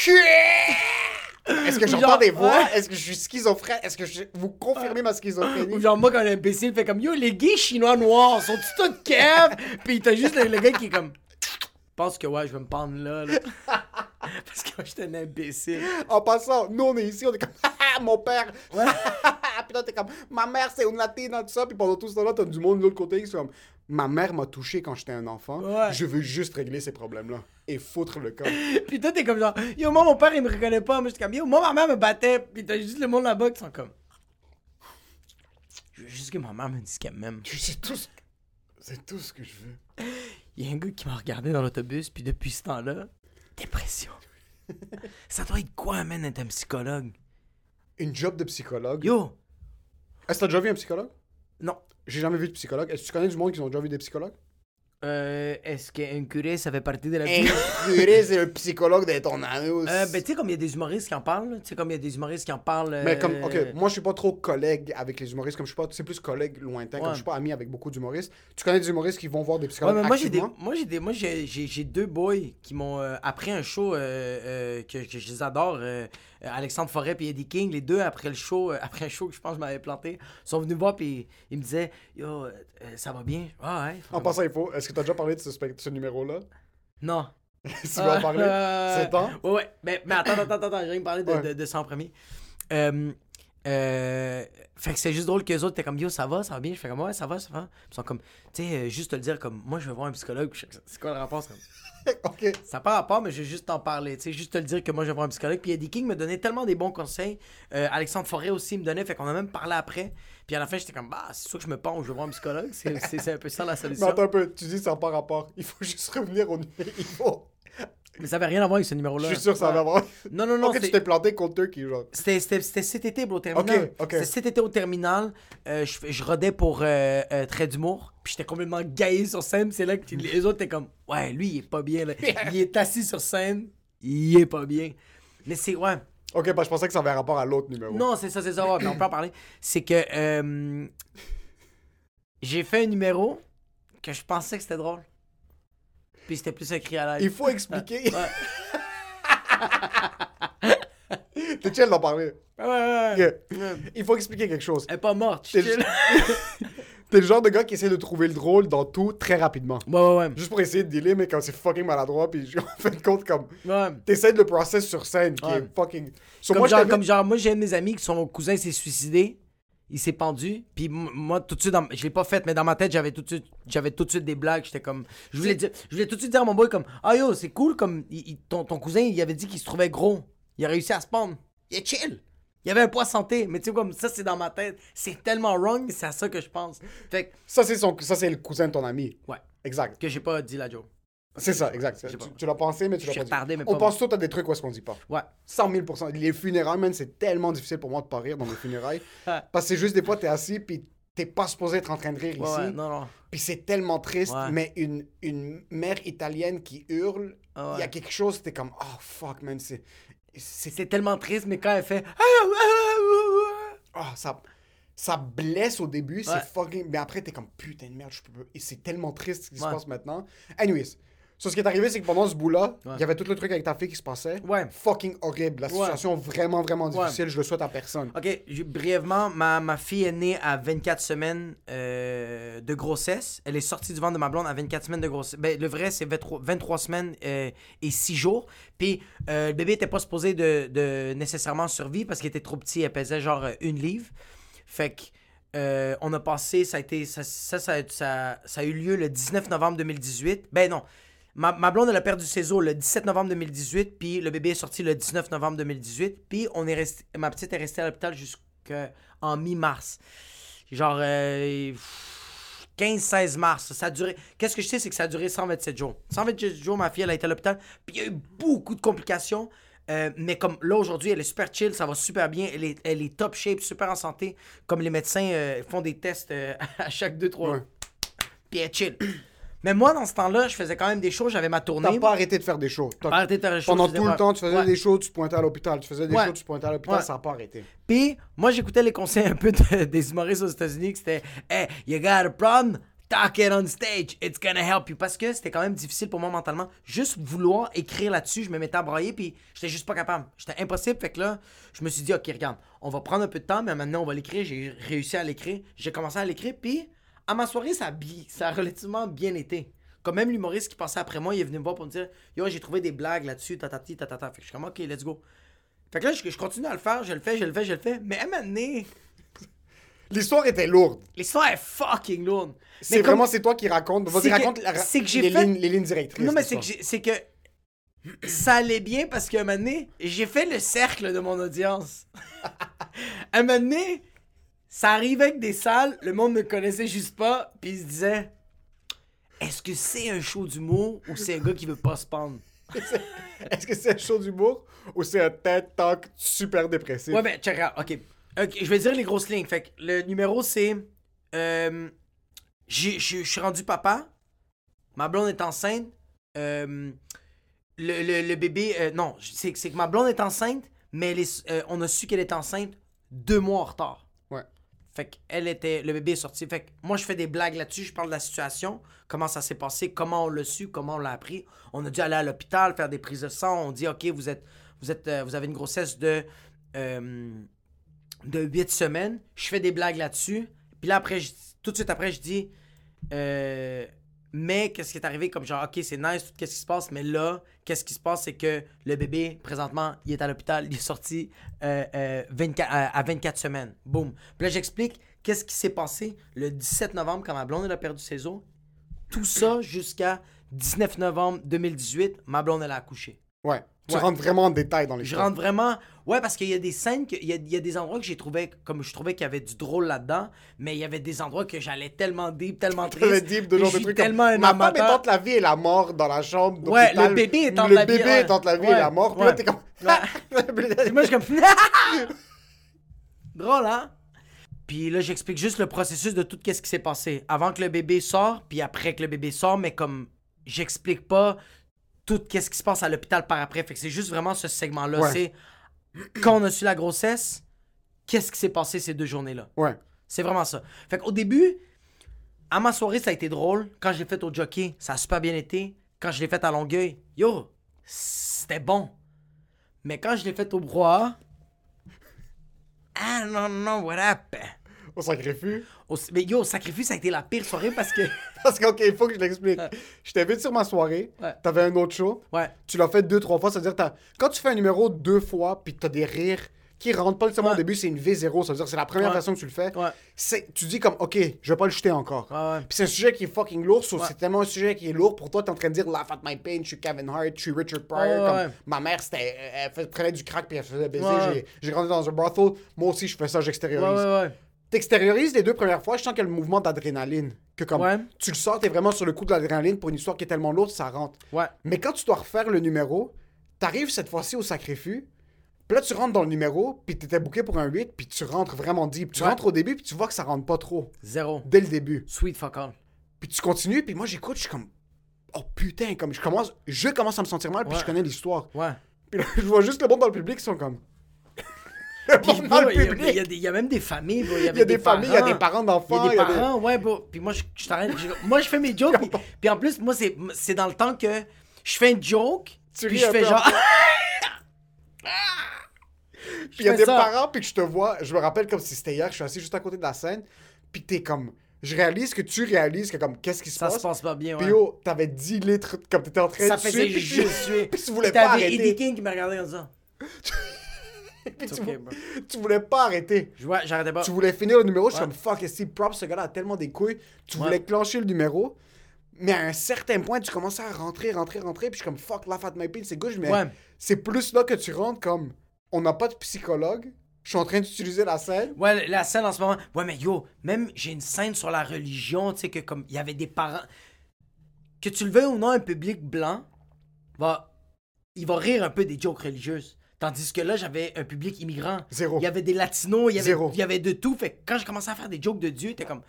Est-ce que j'entends des voix? ouais. Est-ce que je suis schizophrène? Est-ce que je... vous confirmez ma schizophrénie? Ou genre, moi, quand un imbécile fait comme Yo, les gays chinois noirs sont-ils tous caves? Puis t'as juste le, le gars qui est comme. Je pense que ouais, je vais me pendre là. là. Parce que moi, j'étais un imbécile. En passant, nous on est ici, on est comme Ah, mon père. Puis là t'es comme ma mère c'est une latine tout ça. Puis pendant tout ce temps-là, t'as du monde de l'autre côté qui sont comme ma mère m'a touché quand j'étais un enfant. Ouais. Je veux juste régler ces problèmes-là et foutre le camp. Puis toi, t'es comme genre, yo, moi, mon père, il me reconnaît pas. Moi, j'étais comme, yo, moi, ma mère me battait. Puis t'as juste le monde là-bas qui sont comme. Je veux juste que ma mère me dise qu'elle m'aime. C'est tout ce... c'est tout ce que je veux. Il y a un gars qui m'a regardé dans l'autobus, puis depuis ce temps-là, dépression. Ça doit être quoi, man, d'être un psychologue? Une job de psychologue? Yo! Est-ce que t'as déjà vu un psychologue? Non. J'ai jamais vu de psychologue. Est-ce que tu connais du monde qui ont déjà vu des psychologues? Euh, Est-ce qu'un curé, ça fait partie de la Un vie? curé, c'est un psychologue de ton anus. Euh, ben, tu sais, comme il y a des humoristes qui en parlent, tu sais, comme il y a des humoristes qui en parlent. Mais comme, euh, ok, moi je suis pas trop collègue avec les humoristes, comme je suis pas, c'est plus collègue lointain, comme Ouais. je suis pas ami avec beaucoup d'humoristes. Tu connais des humoristes qui vont voir des Ouais, psychologues mais moi j'ai des, activement? moi j'ai des, moi j'ai, j'ai, j'ai deux boys qui m'ont euh, après un show euh, euh, que, que je les adore, euh, Alexandre Forêt et Eddie King, les deux après le show, euh, après un show que je pense que je m'avais planté, sont venus me voir puis ils me disaient yo euh, euh, ça va bien, ah ouais. En passant, faut. Est-ce que tu as déjà parlé de ce, numéro-là? Non. Si tu veux en parler, Euh, c'est temps. Ouais, ouais. Mais, mais attends, attends, attends, attends, j'ai rien parlé de, Ouais. de, de ça en premier. Euh, euh, fait que c'est juste drôle que les autres étaient comme yo, ça va, ça va bien. Je fais comme ouais, ça va, ça va. Ils sont comme, tu sais, euh, juste te le dire comme, moi je vais voir un psychologue. C'est quoi le rapport? C'est comme, ok. ça n'a pas rapport, mais je vais juste t'en parler. Tu sais, juste te le dire que moi je vais voir un psychologue. Puis Eddie King me donnait tellement des bons conseils. Euh, Alexandre Forêt aussi me donnait, fait qu'on a même parlé après. Puis à la fin, j'étais comme, bah, c'est sûr que je me penche, je vais voir un psychologue. C'est, un peu ça la Mais solution. attends un peu, tu dis ça n'a pas rapport. Il faut juste revenir au numéro. Mais ça avait rien à voir avec ce numéro-là. Je suis sûr que ça va Ouais. avoir. Non, non, non. ok, tu t'es planté contre Turkey, genre? C'était, cet été, bro, au terminal. Ok, ok. C'était cet été au terminal. Euh, je, je rodais pour euh, euh, Trait d'humour. Puis j'étais complètement gaillé sur scène. C'est là que les autres étaient comme, ouais, lui, il est pas bien. Là. Il est assis sur scène. Il est pas bien. Mais c'est, ouais. Ok, bah je pensais que ça avait rapport à l'autre numéro. Non, c'est ça, c'est ça. mais on peut en parler. C'est que euh, j'ai fait un numéro que je pensais que c'était drôle. Puis c'était plus un cri à l'aide. Il faut expliquer. T'es chill d'en parler. Ouais, ouais, ouais. Il faut expliquer quelque chose. Elle est pas morte. T'es. T'es le genre de gars qui essaie de trouver le drôle dans tout très rapidement. Ouais, ouais, ouais. Juste pour essayer de dealer, mais quand c'est fucking maladroit, puis en fin de compte, comme. ouais. T'essaies de le process sur scène, qui Ouais. est fucking. So, Comme, moi, genre, comme moi j'ai un de mes amis que son cousin s'est suicidé. Il s'est pendu. Puis moi, tout de suite, dans- je l'ai pas fait, mais dans ma tête, j'avais tout de suite, j'avais tout de suite des blagues. J'étais comme. Je voulais, dire, je voulais tout de suite dire à mon boy, comme Ah yo, c'est cool, comme il- il- ton, ton cousin, il avait dit qu'il se trouvait gros. Il a réussi à se pendre. Il est chill. Il avait un poids santé. Mais tu sais, comme ça, c'est dans ma tête. C'est tellement wrong, mais c'est à ça que je pense. Fait que, Ça, c'est son... ça, c'est le cousin de ton ami. ouais, Exact. que j'ai pas dit la joke. C'est ça, exact. Tu, l'as pensé, mais tu l'as pas dit. retardé, mais On pas pense tout à des trucs où est-ce qu'on dit pas. Ouais. 100 000 Les funérailles, man, c'est tellement difficile pour moi de pas rire dans mes funérailles. parce que c'est juste des fois, t'es assis, puis t'es pas supposé être en train de rire Ouais, ici. ouais, non, non. Puis c'est tellement triste, Ouais. mais une, une mère italienne qui hurle, il Ah ouais. y a quelque chose, t'es comme, oh fuck, man, c'est. C'est. Tellement triste, mais quand elle fait. ah, ça. Ça blesse au début, Ouais. c'est fucking. Mais après, t'es comme, putain de merde, je peux. Et c'est tellement triste ce qui se passe maintenant. Anyways. So, ce qui est arrivé, c'est que pendant ce bout-là, il Ouais. y avait tout le truc avec ta fille qui se passait. Ouais. Fucking horrible. La Ouais. situation vraiment, vraiment difficile. Je le souhaite à personne. Ok, je- brièvement, ma, ma fille est née à 24 semaines euh, de grossesse. Elle est sortie du ventre de ma blonde à 24 semaines de grossesse. Ben, le vrai, c'est 23, 23 semaines euh, et 6 jours. Puis euh, le bébé était pas supposé de, de nécessairement survivre parce qu'il était trop petit. Elle pesait genre une livre. Fait que. on a passé, ça a été, ça, ça, ça, ça- ça a eu lieu le 19 novembre 2018. Ben non, ma, ma blonde, elle a perdu ses os le 17 novembre 2018, puis le bébé est sorti le 19 novembre 2018, puis on est resté, ma petite est restée à l'hôpital jusqu'en mi-mars. Genre euh, 15-16 mars. Ça a duré. Qu'est-ce que je sais, c'est que ça a duré 127 jours. 127 jours, ma fille, elle a été à l'hôpital, puis il y a eu beaucoup de complications. euh, mais comme là aujourd'hui, elle est super chill, ça va super bien, elle est, elle est top shape, super en santé. Comme les médecins euh, font des tests euh, à chaque 2-3 Ouais. Puis elle est chill. Mais moi, dans ce temps-là, je faisais quand même des shows, j'avais ma tournée. T'as pas arrêté de faire des shows. T'as- Pas arrêté de faire des shows, Pendant tout le temps, tu faisais Ouais. des shows, tu pointais à l'hôpital. Tu faisais des Ouais. shows, tu pointais à l'hôpital, Ouais. ça n'a pas arrêté. Puis, moi, j'écoutais les conseils un peu de- des humoristes aux États-Unis que c'était Hey, you got a problem? Talk it on stage. It's gonna help you. Parce que c'était quand même difficile pour moi mentalement. Juste vouloir écrire là-dessus, je me mettais à brailler, puis j'étais juste pas capable. J'étais impossible. Fait que là, je me suis dit, OK, regarde, on va prendre un peu de temps, mais maintenant, on va l'écrire. J'ai réussi à l'écrire. J'ai commencé à l'écrire, puis à ma soirée, ça a, bi- ça a relativement bien été. Comme même l'humoriste qui passait après moi, il est venu me voir pour me dire Yo, j'ai trouvé des blagues là-dessus, tatati, tatata. Fait que je suis comme, OK, let's go. Fait que là, je, je continue à le faire, je le fais, je le fais, je le fais. Mais à un moment donné, L'histoire était lourde. l'histoire est fucking lourde. C'est comme- vraiment c'est toi qui raconte. Vas-y, raconte la- les, fait- lignes, les lignes directrices. Non, mais c'est que, que ça allait bien parce qu'à un moment donné, j'ai fait le cercle de mon audience. à un moment donné, ça arrivait avec des salles, le monde ne connaissait juste pas, puis il se disait Est-ce que c'est un show d'humour ou c'est un gars qui veut pas se pendre? Est-ce que c'est un show d'humour ou c'est un TED Talk super dépressif? Ouais, ben, check out. OK. Ok, je vais dire les grosses lignes. Fait que le numéro, c'est. euh, Je suis rendu papa. ma blonde est enceinte. euh, le, le- le bébé. euh, non, c'est que ma blonde est enceinte, mais elle est- euh, on a su qu'elle est enceinte deux mois en retard. Fait qu'elle était. Le bébé est sorti. Fait que moi, je fais des blagues là-dessus. Je parle de la situation. Comment ça s'est passé. Comment on l'a su. Comment on l'a appris. On a dû aller à l'hôpital, faire des prises de sang. On dit, OK, vous êtes. Vous, êtes, euh, vous avez une grossesse de. euh, de 8 semaines. Je fais des blagues là-dessus. Puis là, après, tout de suite après, je dis. euh, mais qu'est-ce qui est arrivé? Comme genre, OK, c'est nice, tout qu'est-ce qui se passe. Mais là, qu'est-ce qui se passe? C'est que le bébé, présentement, il est à l'hôpital. Il est sorti euh, euh, 24, à, à 24 semaines. Boum. Puis là, j'explique qu'est-ce qui s'est passé le 17 novembre quand ma blonde a perdu ses os. Tout ça jusqu'à 19 novembre 2018, ma blonde elle a accouché. Ouais. Tu Ouais. rentres vraiment en détail dans les Je rentre vraiment. Ouais, parce qu'il y a des scènes, que- il y a, il y a des endroits que j'ai trouvé, comme je trouvais qu'il y avait du drôle là-dedans, mais il y avait des endroits que j'allais tellement deep, tellement triste. Le deep de et genre de trucs comme, tellement un Ma femme est entre la vie et la mort dans la chambre Ouais, le bébé est entre Le la vie, bébé ouais. est entre la vie et la mort. Puis là, t'es comme... Puis moi, je suis comme. Drôle, hein? Puis là, j'explique juste le processus de tout ce qui s'est passé. Avant que le bébé sort, puis après que le bébé sort, mais comme j'explique pas tout ce qui se passe à l'hôpital par après. Fait que c'est juste vraiment ce segment-là. Ouais. C'est quand on a su la grossesse, qu'est-ce qui s'est passé ces deux journées-là? Ouais. C'est vraiment ça. Fait qu'au début, à ma soirée, ça a été drôle. Quand je l'ai fait au jockey, ça a super bien été. Quand je l'ai fait à Longueuil, yo, c'était bon. Mais quand je l'ai fait au brouhaha, ah non, non, what happened? On sacrifie. Au- mais yo, sacrifice, ça a été la pire soirée parce que. Parce que, OK, il faut que je l'explique. Je t'invite sur ma soirée. Ouais. T'avais un autre show. Ouais. Tu l'as fait deux, trois fois. C'est-à-dire, quand tu fais un numéro deux fois, puis t'as des rires qui rentrent pas nécessairement Ouais. au début, c'est une V0. Ça veut dire c'est la première Ouais. façon que tu le fais. Ouais. C'est, tu dis comme, OK, je vais pas le jeter encore. Ouais, ouais. Puis c'est un sujet qui est fucking lourd. Ouais. C'est tellement un sujet qui est lourd pour toi. T'es en train de dire Laugh at my pain, je suis Kevin Hart, je suis Richard Pryor. Ouais, ouais, comme ouais. Ma mère, c'était, elle prenait du crack puis elle faisait baiser. Ouais, ouais. J'ai, grandi dans un brothel. Moi aussi, je fais ça, Ouais, j'extériorise. T'extériorises les deux premières fois, je sens qu'il y a le mouvement d'adrénaline. Que comme Ouais. tu le sors, t'es vraiment sur le coup de l'adrénaline pour une histoire qui est tellement lourde, ça rentre. Ouais. Mais quand tu dois refaire le numéro, t'arrives cette fois-ci au sacrifice, puis là tu rentres dans le numéro, puis t'étais booké pour un 8, puis tu rentres vraiment deep. Tu Ouais. rentres au début, puis tu vois que ça rentre pas trop, Zéro. dès le début. Sweet fuck all. Puis tu continues, puis moi j'écoute, je suis comme, oh putain, comme je commence, je commence à me sentir mal, puis je connais l'histoire. Ouais. Puis là, je vois juste le monde dans le public qui sont comme... le Puis, monde dans bro, le il y a- il y, il même des familles. Il y, Il y a des familles, il y a des parents Il d'enfants, y a des parents, ouais. Puis moi, je, je t'arrête. Moi, je fais mes jokes. puis, puis en plus, moi, c'est, c'est dans le temps que je fais une joke. Tu puis je fais genre. Puis il y a des ça. parents, puis que je te vois, je me rappelle comme si c'était hier, je suis assis juste à côté de la scène, puis t'es comme, je réalise que tu réalises que comme, qu'est-ce qui se Ça passe? se passe? pas bien, Puis ouais. yo, t'avais 10 litres, comme t'étais en train Ça de faisait suer, puis juste suer. puis tu voulais T'avais pas arrêter. Eddie King qui me regardait comme ça. Puis tu, vou- voulais pas arrêter. Je vois, j'arrêtais pas. Tu voulais finir le numéro, je suis comme, fuck, si props, ce gars-là a tellement des couilles. Tu Ouais. voulais clencher le numéro, mais à un certain point, tu commençais à rentrer, rentrer, rentrer, puis je suis comme, fuck, laugh at my pain, c'est gauche, mais Ouais. c'est plus là que tu rentres comme, on n'a pas de psychologue, je suis en train d'utiliser la scène. Ouais, la scène en ce moment. Ouais, mais yo, même j'ai une scène sur la religion, tu sais, que comme il y avait des parents. Que tu le veuilles ou non, un public blanc va. Il va rire un peu des jokes religieuses. Tandis que là, j'avais un public immigrant. Zéro. Il y avait des latinos, il y avait, Zéro. il y avait de tout. Fait que quand je commençais à faire des jokes de Dieu, t'es comme.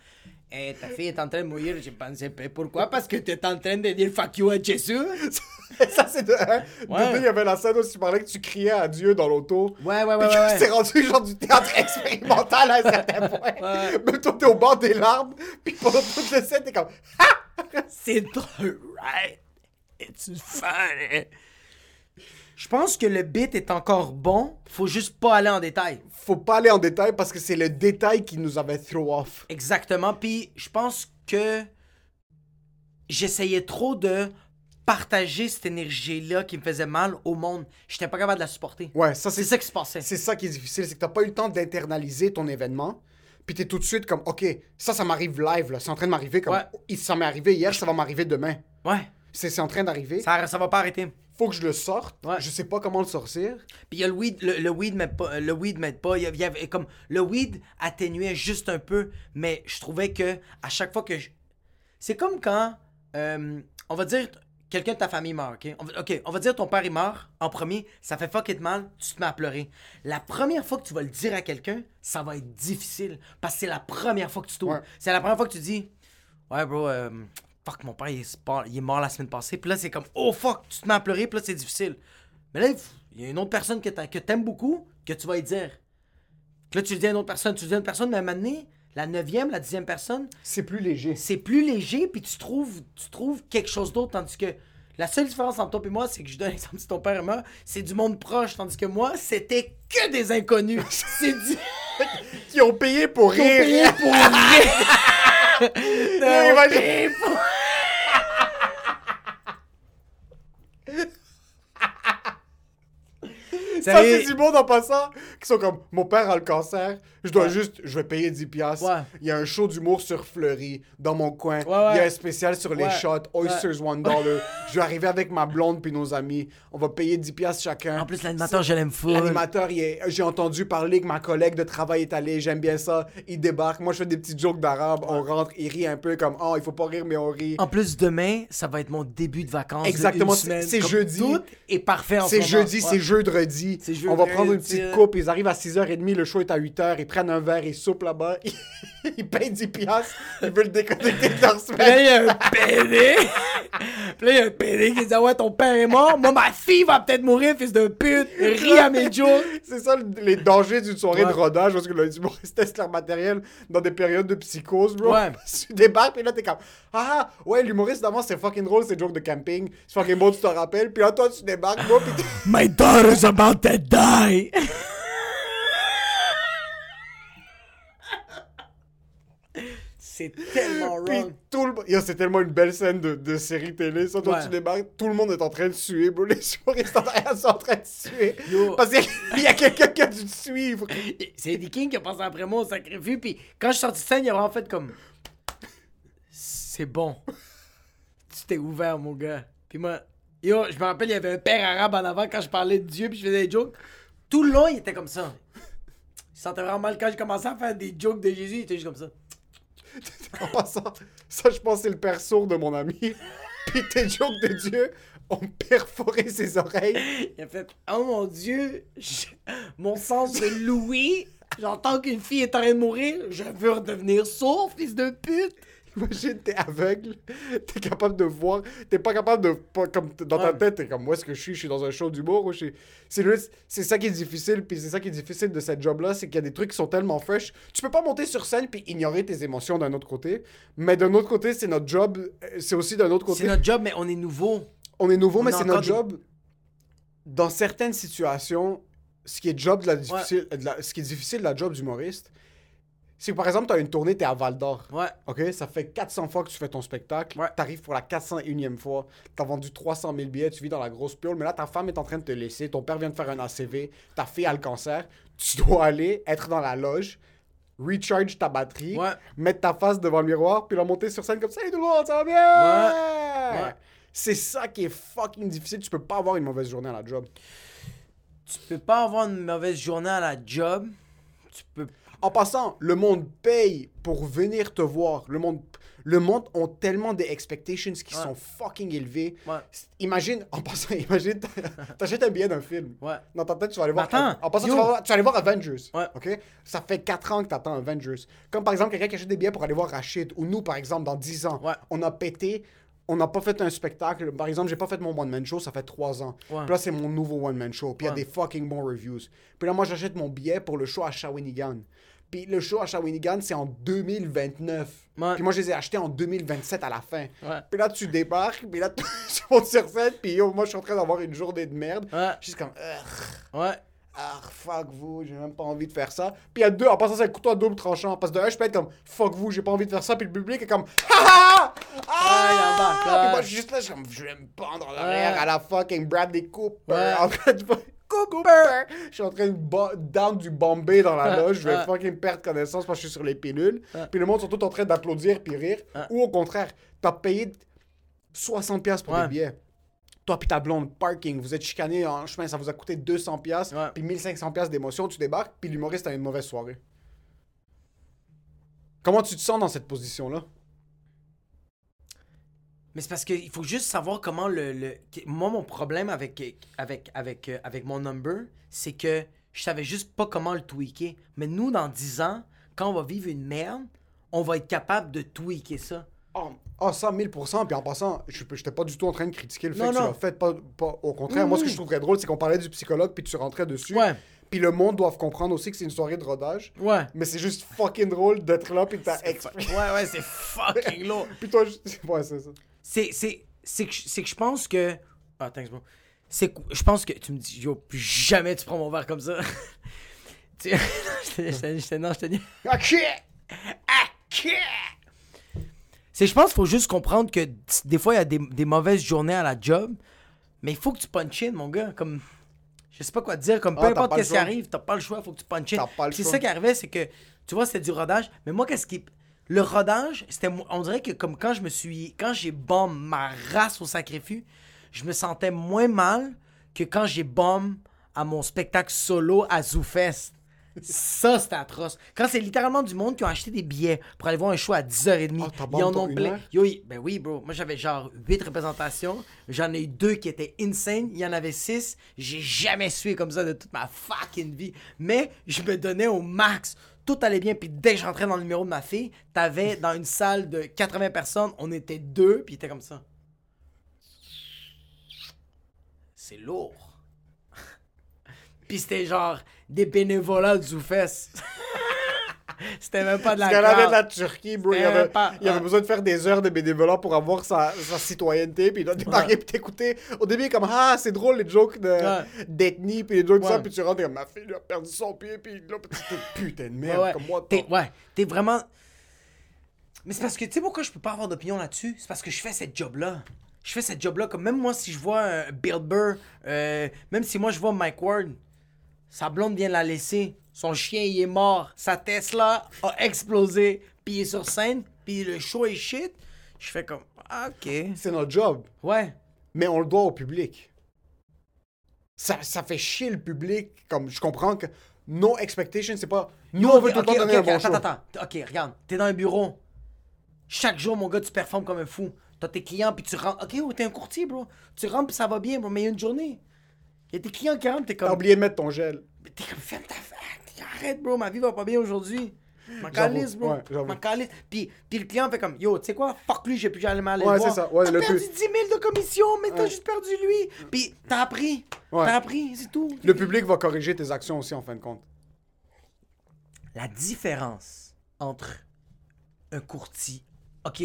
Eh, ta fille est en train de mourir. J'ai pensé, pourquoi? Parce que t'es en train de dire fuck you à Jésus? ça, c'est de. De Ouais. deux, il y avait la scène où tu parlais que tu criais à Dieu dans l'auto. Ouais, ouais, ouais, Puis ouais. ouais. rendu genre du théâtre expérimental à un certain point. Ouais. Même toi, t'es au bord des larmes. Puis pendant toute le set, t'es comme. C'est drôle, right? It's funny? Je pense que le bit est encore bon. Faut juste pas aller en détail. Faut pas aller en détail parce que c'est le détail qui nous avait throw off. Exactement. Puis je pense que j'essayais trop de partager cette énergie-là qui me faisait mal au monde. J'étais pas capable de la supporter. Ouais, ça, C'est ça qui se passait. C'est ça qui est difficile, c'est que t'as pas eu le temps d'internaliser ton événement. Puis t'es tout de suite comme, OK, ça, ça m'arrive live, là. C'est en train de m'arriver comme. Ouais. Ça m'est arrivé hier, ça va m'arriver demain. Ouais. C'est c'est en train d'arriver. Ça, ça va pas arrêter. Faut que je le sorte. Ouais. Je sais pas comment le sortir. Puis il y a le weed, le, le weed m'aide pas, le weed m'aide pas. Il y avait- comme le weed atténuait juste un peu, mais je trouvais que à chaque fois que je... c'est comme quand euh, on va dire quelqu'un de ta famille meurt, ok? On va, ok, on va dire ton père est mort en premier, ça fait fuck mal, tu te mets à pleurer. La première fois que tu vas le dire à quelqu'un, ça va être difficile parce que c'est la première fois que tu t'ouvres. Ouais. C'est la première fois que tu dis, ouais bro, euh, fuck, mon père, il est, pas- il est mort la semaine passée. Puis là, c'est comme, oh fuck, tu te mets à pleurer, puis là, c'est difficile. Mais là, il y a une autre personne que t'a- que t'aimes beaucoup, que tu vas lui dire. Puis là, tu le dis à une autre personne, tu le dis à une personne, mais à un moment donné, la neuvième, la dixième personne, C'est plus léger. c'est plus léger, puis tu trouves, tu trouves quelque chose d'autre, tandis que la seule différence entre toi et moi, c'est que je donne l'exemple de ton père et moi, c'est du monde proche, tandis que moi, c'était que des inconnus. c'est du... Qui ont payé pour Ils ont payé rire. pour pour- Ça, c'est du monde en passant qui sont comme Mon père a le cancer, je dois juste, je vais payer 10$. piastres. Ouais. Il y a un show d'humour sur Fleury, dans mon coin. Il y a un spécial sur les shots, Oysters One Dollar. je vais arriver avec ma blonde puis nos amis. On va payer 10$ piastres chacun. En plus, l'animateur, je l'aime full. L'animateur, est- j'ai entendu parler que ma collègue de travail est allée, j'aime bien ça. Il débarque, moi je fais des petits jokes d'arabe, on rentre, il rit un peu comme Oh, il faut pas rire, mais on rit. En plus, demain, ça va être mon début de vacances. Exactement, c'est- jeudi. Tout est parfait en ce C'est moment. jeudi, c'est jeudi. On va prendre une petite coupe, ils arrivent à 6h30, le show est à 8h, ils prennent un verre, ils soupent là-bas, ils payent 10 piastres, ils veulent déconnecter de leur Puis là, semaine. il y a un PD. Puis là, il y a un PD qui dit Ah ouais, ton père est mort. Moi, ma fille va peut-être mourir, fils de pute. Ris à mes jokes. C'est ça le- les dangers d'une soirée Ouais. de rodage, parce que le humoriste teste leur matériel dans des périodes de psychose, bro. Ouais. tu débarques, puis là, t'es comme Ah, ouais, l'humoriste d'avant, c'est fucking drôle, c'est joke de camping, c'est fucking beau, tu te rappelles, puis là, toi, tu débarques, bro, puis My daughter's about to die. C'est tellement Puis wrong. tout le Yo, c'est tellement une belle scène de, de série télé. Ça, Ouais. tu débarques, tout le monde est en train de suer, bro. Les en arrière sont en train de suer. Yo. Parce qu'il y a quelqu'un qui a dû te suivre. C'est Eddie King qui a passé après moi au sacrifice. Puis quand je suis sorti de scène, il a vraiment fait comme. C'est bon. Tu t'es ouvert, mon gars. Puis moi, yo, je me rappelle, il y avait un père arabe en avant quand je parlais de Dieu, puis je faisais des jokes. Tout le long, il était comme ça. Il sentait vraiment mal quand je commençais à faire des jokes de Jésus, il était juste comme ça. En passant, ça, je pense, c'est le père sourd de mon ami. Puis tes jokes de Dieu ont perforé ses oreilles. Il a fait Oh mon Dieu, mon sens de Louis, j'entends qu'une fille est en train de mourir, je veux redevenir sourd, fils de pute. Imagine, t'es aveugle, t'es capable de voir, t'es pas capable de. Pas, comme, dans ta tête, t'es comme, où est-ce que je suis Je suis dans un show d'humour ou je suis. C'est ça qui est difficile, puis c'est ça qui est difficile de cette job-là, c'est qu'il y a des trucs qui sont tellement fresh. Tu peux pas monter sur scène puis ignorer tes émotions d'un autre côté, mais d'un autre côté, c'est notre job, euh, c'est aussi d'un autre côté. C'est notre job, mais on est nouveau. On est nouveau, On mais c'est notre des- job. Dans certaines situations, ce qui est job de la difficile, de la- ce qui est difficile de la job d'humoriste, que par exemple, tu as une tournée, tu es à Val d'Or. Ouais. OK? Ça fait 400 fois que tu fais ton spectacle. Ouais. Tu arrives pour la 401e fois. Tu as vendu 300 000 billets. Tu vis dans la grosse piole. Mais là, ta femme est en train de te laisser. Ton père vient de faire un ACV. Ta fille a le cancer. Tu dois aller être dans la loge, recharge ta batterie, Ouais. mettre ta face devant le miroir, puis la monter sur scène comme ça. Salut tout le monde, ça va bien? Ouais. C'est ça qui est fucking difficile. Tu peux pas avoir une mauvaise journée à la job. Tu peux pas avoir une mauvaise journée à la job. Tu peux. En passant, le monde paye pour venir te voir. Le monde, le monde ont tellement des expectations qui Ouais. sont fucking élevées. Ouais. Imagine, en passant, imagine, t'a- t'achètes un billet d'un film. Ouais. Dans ta tête, tu vas aller voir. Attends, en passant, tu vas, voir- tu vas aller voir Avengers. Ouais. OK? Ça fait 4 ans que t'attends Avengers. Comme par exemple, quelqu'un qui achète des billets pour aller voir Rachid. Ou nous, par exemple, dans 10 ans. Ouais. On a pété. On n'a pas fait un spectacle. Par exemple, j'ai pas fait mon one-man show, ça fait 3 ans. Ouais. Puis là, c'est mon nouveau one-man show. Puis il y a des fucking bons reviews. Puis là, moi, j'achète mon billet pour le show à Shawinigan. Puis le show à Shawinigan, c'est en 2029. Ouais. Puis moi, je les ai achetés en 2027 à la fin. Ouais. Puis là, tu débarques, puis là, tu montes sur scène, puis yo, moi, je suis en train d'avoir une journée de merde. Ouais. Je suis comme, Ugh, Ouais. ah, fuck vous, j'ai même pas envie de faire ça. Puis il y a deux, en passant, c'est un couteau à double tranchant. Parce que de un, je peux être comme, fuck vous, j'ai pas envie de faire ça. Puis le public est comme, ha ha! Ah, il embarque, Puis moi, je suis juste là, je suis comme, je vais me pendre en arrière à la fucking Bradley Cooper. En de. Cooper! Je suis en train de down du Bombay dans la Ouais. loge. Je vais Ouais. fucking perdre connaissance parce que je suis sur les pilules. Ouais. Puis le monde sont tous en train d'applaudir puis rire. Ou au contraire, t'as payé 60$ pour des billets. Toi puis ta blonde, parking, vous êtes chicané en chemin, ça vous a coûté 200$, Ouais. puis 1500$ d'émotion, tu débarques, puis l'humoriste a une mauvaise soirée. Comment tu te sens dans cette position-là? Mais c'est parce qu'il faut juste savoir comment le, le- Moi, mon problème avec, avec, avec, euh, avec mon number, c'est que je savais juste pas comment le tweaker. Mais nous, dans 10 ans, quand on va vivre une merde, on va être capable de tweaker ça. Oh, oh, ça, 1000%. Puis en passant, je n'étais pas du tout en train de critiquer le fait Non, que tu l'as fait. Pas, pas- au contraire, moi, ce que je trouverais drôle, c'est qu'on parlait du psychologue, puis tu rentrais dessus. Ouais. Puis le monde doit comprendre aussi que c'est une soirée de rodage. Ouais. Mais c'est juste fucking drôle d'être là, puis t'as expliqué. Ouais, ouais, c'est fucking lourd. Puis toi, je- ouais, c'est ça. C'est, c'est, c'est que, c'est que je pense que. Ah, thanks, bro. C'est que je pense que tu me dis, yo, plus jamais tu prends mon verre comme ça. tu... je te- je te- je te- non, je te dis. Ok! C'est, je pense qu'il faut juste comprendre que des fois, il y a des, des mauvaises journées à la job, mais il faut que tu punch in, mon gars. Comme. Je sais pas quoi te dire, comme peu Ah, importe qu'est-ce qui arrive, t'as pas le choix, faut que tu punch in. T'as pas le C'est ça qui arrivait, c'est que, tu vois, c'était du rodage, mais moi, qu'est-ce qui. Le rodage, c'était. On dirait que comme quand je me suis. Quand j'ai bombe ma race au sacrifice, je me sentais moins mal que quand j'ai bombe à mon spectacle solo à ZooFest. Ça, c'était atroce. Quand c'est littéralement du monde qui ont acheté des billets pour aller voir un show à 10h30. Ah, ils en ont plein. Yo, ben oui, bro. Moi, j'avais genre 8 représentations. J'en ai eu deux qui étaient insane. Il y en avait 6. J'ai jamais sué comme ça de toute ma fucking vie. Mais je me donnais au max. Tout allait bien. Puis dès que j'entrais dans le numéro de ma fille, t'avais dans une salle de 80 personnes, on était deux. Puis il était comme ça. C'est lourd. Puis c'était genre des bénévolats du Zoufès. c'était même pas de la Parce qu'elle avait de la Turquie, bro. Il avait, pas- il avait ah. besoin de faire des heures de bénévolat pour avoir sa, sa citoyenneté. Puis il a débarqué, puis t'écouter. Au début, il est comme Ah, c'est drôle les jokes de- Ouais. d'ethnie, puis les jokes de ça. Ouais. Puis tu rentres, comme Ma fille lui a perdu son pied, puis là, putain de Ouais, merde. ouais. Comme moi, T'es, ouais, t'es vraiment. Mais c'est parce que, tu sais pourquoi je peux pas avoir d'opinion là-dessus? C'est parce que je fais cette job-là. Je fais cette job-là. Comme même moi, si je vois euh, Bill Burr, euh, même si moi je vois Mike Ward, sa blonde vient la laisser. Son chien, il est mort. Sa Tesla a explosé. Puis il est sur scène. Puis le show est shit. Je fais comme, ah, ok. C'est notre job. Ouais. Mais on le doit au public. Ça, ça fait chier le public. Comme je comprends que no expectation, c'est pas. Nous, on veut tout le temps ok, donner un bon attends, show. attends, attends. Ok, regarde. T'es dans un bureau. Chaque jour, mon gars, tu performes comme un fou. T'as tes clients, puis tu rentres. Ok, oh, t'es un courtier, bro. Tu rentres, puis ça va bien, bro. Mais il y a une journée. Il y a tes clients qui rentrent, t'es T'as comme. oublié de mettre ton gel. Mais T'es comme, ferme ta fac. Arrête, bro. Ma vie va pas bien aujourd'hui. Ma calisse, bro. ouais. Ma calisse. Puis, puis le client fait comme, yo, tu sais quoi? Fuck lui, j'ai plus jamais aller Ouais, le c'est voir. ça. Ouais, t'as le perdu pu- 10 000 de commission, mais t'as Ouais. juste perdu lui. Puis t'as appris. Ouais. T'as appris, c'est tout. Le public va corriger tes actions aussi, en fin de compte. la différence entre un courtier. Ok,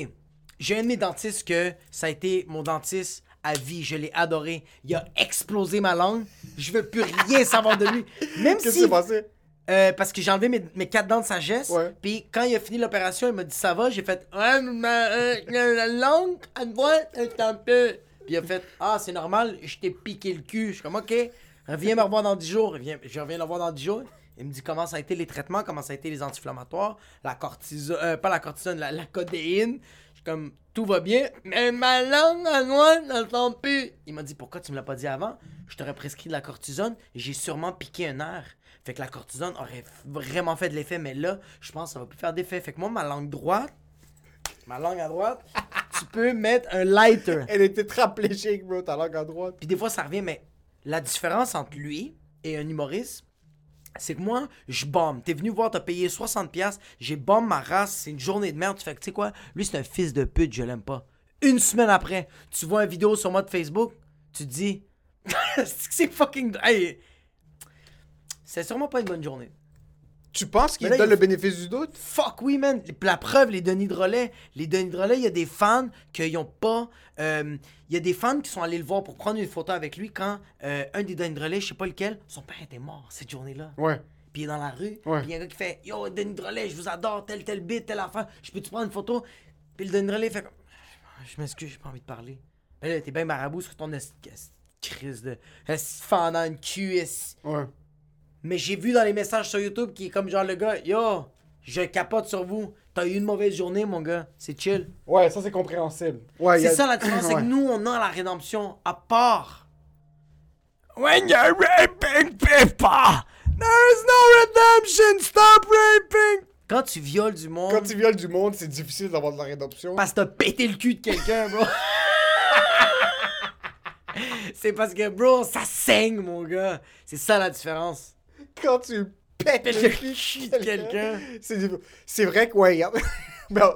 j'ai un de mes dentistes que ça a été mon dentiste à vie. Je l'ai adoré. Il a explosé ma langue. Je veux plus rien savoir de lui. Même Qu'est-ce qui si. s'est passé? Euh, parce que j'ai enlevé mes, mes quatre dents de sagesse. Ouais. Puis quand il a fini l'opération, il m'a dit ça va? J'ai fait ma, euh, la langue à droite, un un peu. Puis il a fait ah c'est normal, je t'ai piqué le cul. Je suis comme ok, reviens me revoir dans 10 jours. Reviens, je reviens le voir dans 10 jours. Il me dit comment ça a été les traitements, comment ça a été les anti-inflammatoires, la cortisone, euh, pas la cortisone, la, la codéine. Je suis comme tout va bien, mais ma langue à elle sent plus. Il m'a dit pourquoi tu me l'as pas dit avant? Je t'aurais prescrit de la cortisone, j'ai sûrement piqué un nerf. Fait que la cortisone aurait vraiment fait de l'effet, mais là, je pense que ça va plus faire d'effet. Fait que moi, ma langue droite, ma langue à droite, tu peux mettre un lighter. Elle était tétraplégique, bro, ta langue à droite. Puis des fois, ça revient, mais la différence entre lui et un humoriste, c'est que moi, je bombe. T'es venu voir, t'as payé 60$, j'ai bombe ma race, c'est une journée de merde. Tu fais que, tu sais quoi, lui, c'est un fils de pute, je l'aime pas. Une semaine après, tu vois une vidéo sur moi de Facebook, tu te dis, c'est fucking. Hey, c'est sûrement pas une bonne journée. Tu penses qu'il Mais là, donne il- le bénéfice du doute? Fuck oui, man. La preuve, les Denis de relais. Les Denis de relais, il y a des fans qui ont pas. euh, Il y a des fans qui sont allés le voir pour prendre une photo avec lui quand euh, un des Denis de relais, je sais pas lequel, son père était mort cette journée-là. Ouais. Puis il est dans la rue. Ouais. Puis il y a un gars qui fait Yo, Denis de relais, je vous adore, tel, tel bit, telle affaire. Je peux-tu prendre une photo? Puis le Denis de relais fait comme Je m'excuse, j'ai pas envie de parler. Ben là, t'es bien marabout sur ton esti- esti- crise de. esti fendant une cul. Ouais. Mais j'ai vu dans les messages sur YouTube qui est comme genre le gars, yo, je capote sur vous. T'as eu une mauvaise journée, mon gars. C'est chill. Ouais, ça c'est compréhensible. Ouais, C'est a- ça la différence, c'est que nous, on a la rédemption à part. When you're raping people, there is no redemption. Stop raping. Quand tu violes du monde, Quand tu violes du monde, c'est difficile d'avoir de la rédemption. parce que t'as pété le cul de quelqu'un, bro. c'est parce que, bro, ça saigne, mon gars. C'est ça la différence. Quand tu pètes Pète le cul de quelqu'un, c'est vrai que, ouais, Ben,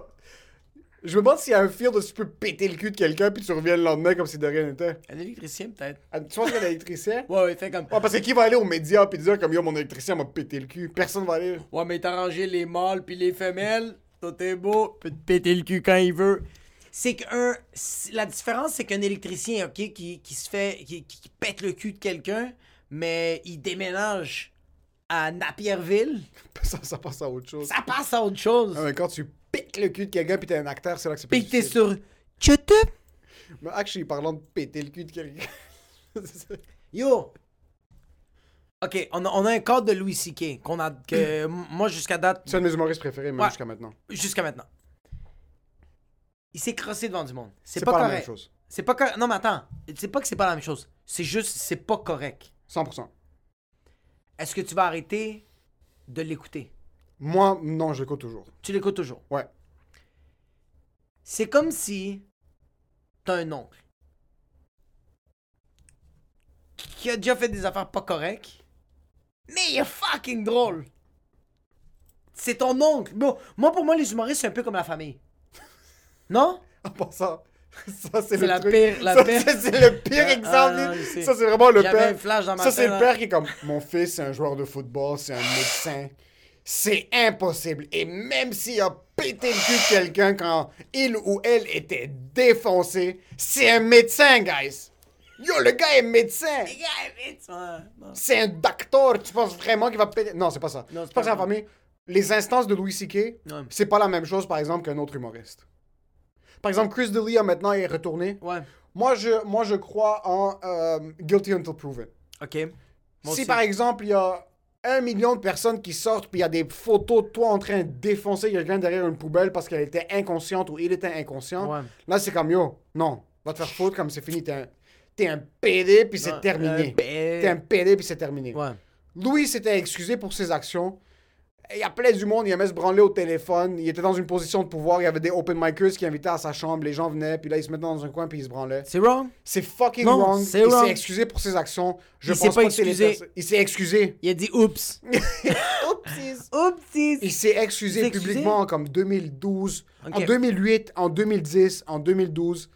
Je me demande s'il y a un field où tu peux péter le cul de quelqu'un puis tu reviens le lendemain comme si de rien n'était. Un électricien, peut-être. Ah, Tu penses qu'il y a un électricien? Ouais, ouais, fait comme. Ouais, parce que qui va aller aux médias puis dire comme yo, mon électricien m'a pété le cul? Personne va aller. Ouais, mais t'as rangé les mâles puis les femelles. Tout est beau. Peut te péter le cul quand il veut. C'est qu'un. La différence, c'est qu'un électricien, ok, qui, qui se fait. Qui- qui pète le cul de quelqu'un, mais il déménage à Napierville, Ça, ça passe à autre chose. ça passe à autre chose. Ah, mais quand tu piques le cul de quelqu'un puis t'es un acteur, c'est là que c'est plus Puis t'es sur. YouTube. Mais actually, parlant de péter le cul de quelqu'un. Yo! Ok, on a, on a un cadre de Louis C.K. qu'on a. que moi, jusqu'à date. c'est un de mes humoristes préférés, même Ouais. jusqu'à maintenant. Jusqu'à maintenant. Il s'est crossé devant du monde. C'est pas, pas, la même chose. C'est pas correct. Non, mais attends. C'est pas que c'est pas la même chose. C'est juste, c'est pas correct. 100%. Est-ce que tu vas arrêter de l'écouter? Moi, non, je l'écoute toujours. Tu l'écoutes toujours? Ouais. C'est comme si t'as un oncle qui a déjà fait des affaires pas correctes, mais il est fucking drôle. C'est ton oncle. Bon, moi, pour moi, les humoristes, c'est un peu comme la famille. Non? En passant, ça c'est le la truc. pire- la ça, pire- c'est- le pire Ah, exemple. ah, ça c'est vraiment le père. un flash dans ma ça c'est le père qui est comme mon fils, c'est un joueur de football, c'est un médecin. C'est impossible. Et même s'il a pété le cul de quelqu'un quand il ou elle était défoncé, c'est un médecin, guys. Yo, le gars est médecin. C'est un docteur. Tu penses vraiment qu'il va péter? Non, c'est pas ça. C'est pas pas ça, la famille. Les instances de Louis C.K., c'est pas la même chose, par exemple, qu'un autre humoriste. Par exemple, Chris D'Elia, maintenant, est retourné. Ouais. Moi, je, moi, je crois en euh, Guilty Until Proven. OK. Moi si, aussi. par exemple, il y a un million de personnes qui sortent, puis il y a des photos de toi en train de défoncer quelqu'un derrière une poubelle parce qu'elle était inconsciente ou il était inconscient, Ouais. là, c'est comme, yo, non, va te faire foutre comme c'est fini. T'es un, t'es un PD, puis c'est terminé. T'es un PD, puis c'est terminé. Ouais. Louis s'était excusé pour ses actions. Il y a plein du monde, il aimait se branler au téléphone. Il était dans une position de pouvoir. Il y avait des open micers qui invitaient à sa chambre. Les gens venaient, puis là, il se mettait dans un coin, puis il se branlait. C'est wrong? C'est fucking Non, wrong. c'est il s'est excusé pour ses actions. Je Il pense pas les excusé. Il s'est excusé. Il a dit oups. Oupsies. Oupsies. Il s'est excusé s'est excusé? publiquement comme 2012, Ok. en 2008, en 2010, en 2012.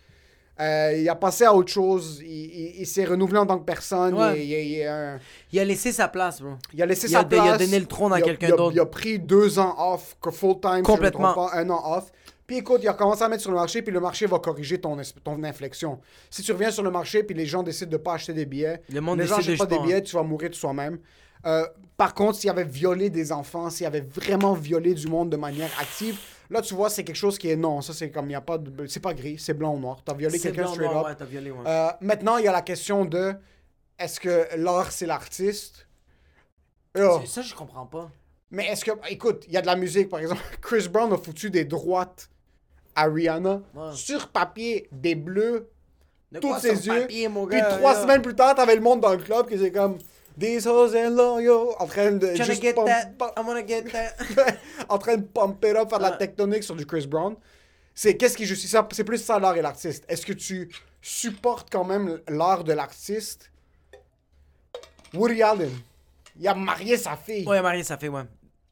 Euh, il a passé à autre chose. Il, il- il s'est renouvelé en tant que personne. Ouais. Il, un- a laissé sa place, bro. Il a laissé sa place. il a donné le trône à quelqu'un d'autre. Il a pris deux ans off, que full time, si je me Complètement. pas, un an off. Puis écoute, il a commencé à mettre sur le marché, puis le marché va corriger ton, ton inflexion. Si tu reviens sur le marché, puis les gens décident de pas acheter des billets, Le monde les gens n'achètent de pas des billets, tu vas mourir de soi-même. Euh, par contre, s'il avait violé des enfants, s'il avait vraiment violé du monde de manière active, là, tu vois, c'est quelque chose qui est non. Ça, c'est comme, il y a pas de... C'est pas gris, c'est blanc ou noir. T'as violé quelqu'un straight noir, up. ouais, t'as violé, ouais. Euh, maintenant, il y a la question de est-ce que l'art, c'est l'artiste? Yo, Ça, je comprends pas. mais est-ce que, écoute, il y a de la musique, par exemple. Chris Brown a foutu des droites à Rihanna Ouais. sur papier, des bleus. De Tous ses yeux, papier, mon Puis trois là? semaines plus tard, t'avais le monde dans le club qui était comme These hoes and loyal en train de juste get pump- that. pump- I wanna get that. en train de pump it up, faire de la tectonique sur du Chris Brown. C'est qu'est-ce qui justifie ça? C'est plus ça l'art et l'artiste. Est-ce que tu supportes quand même l'art de l'artiste? Woody Allen, il a marié sa fille. Ouais, Marie, ça fait, ouais.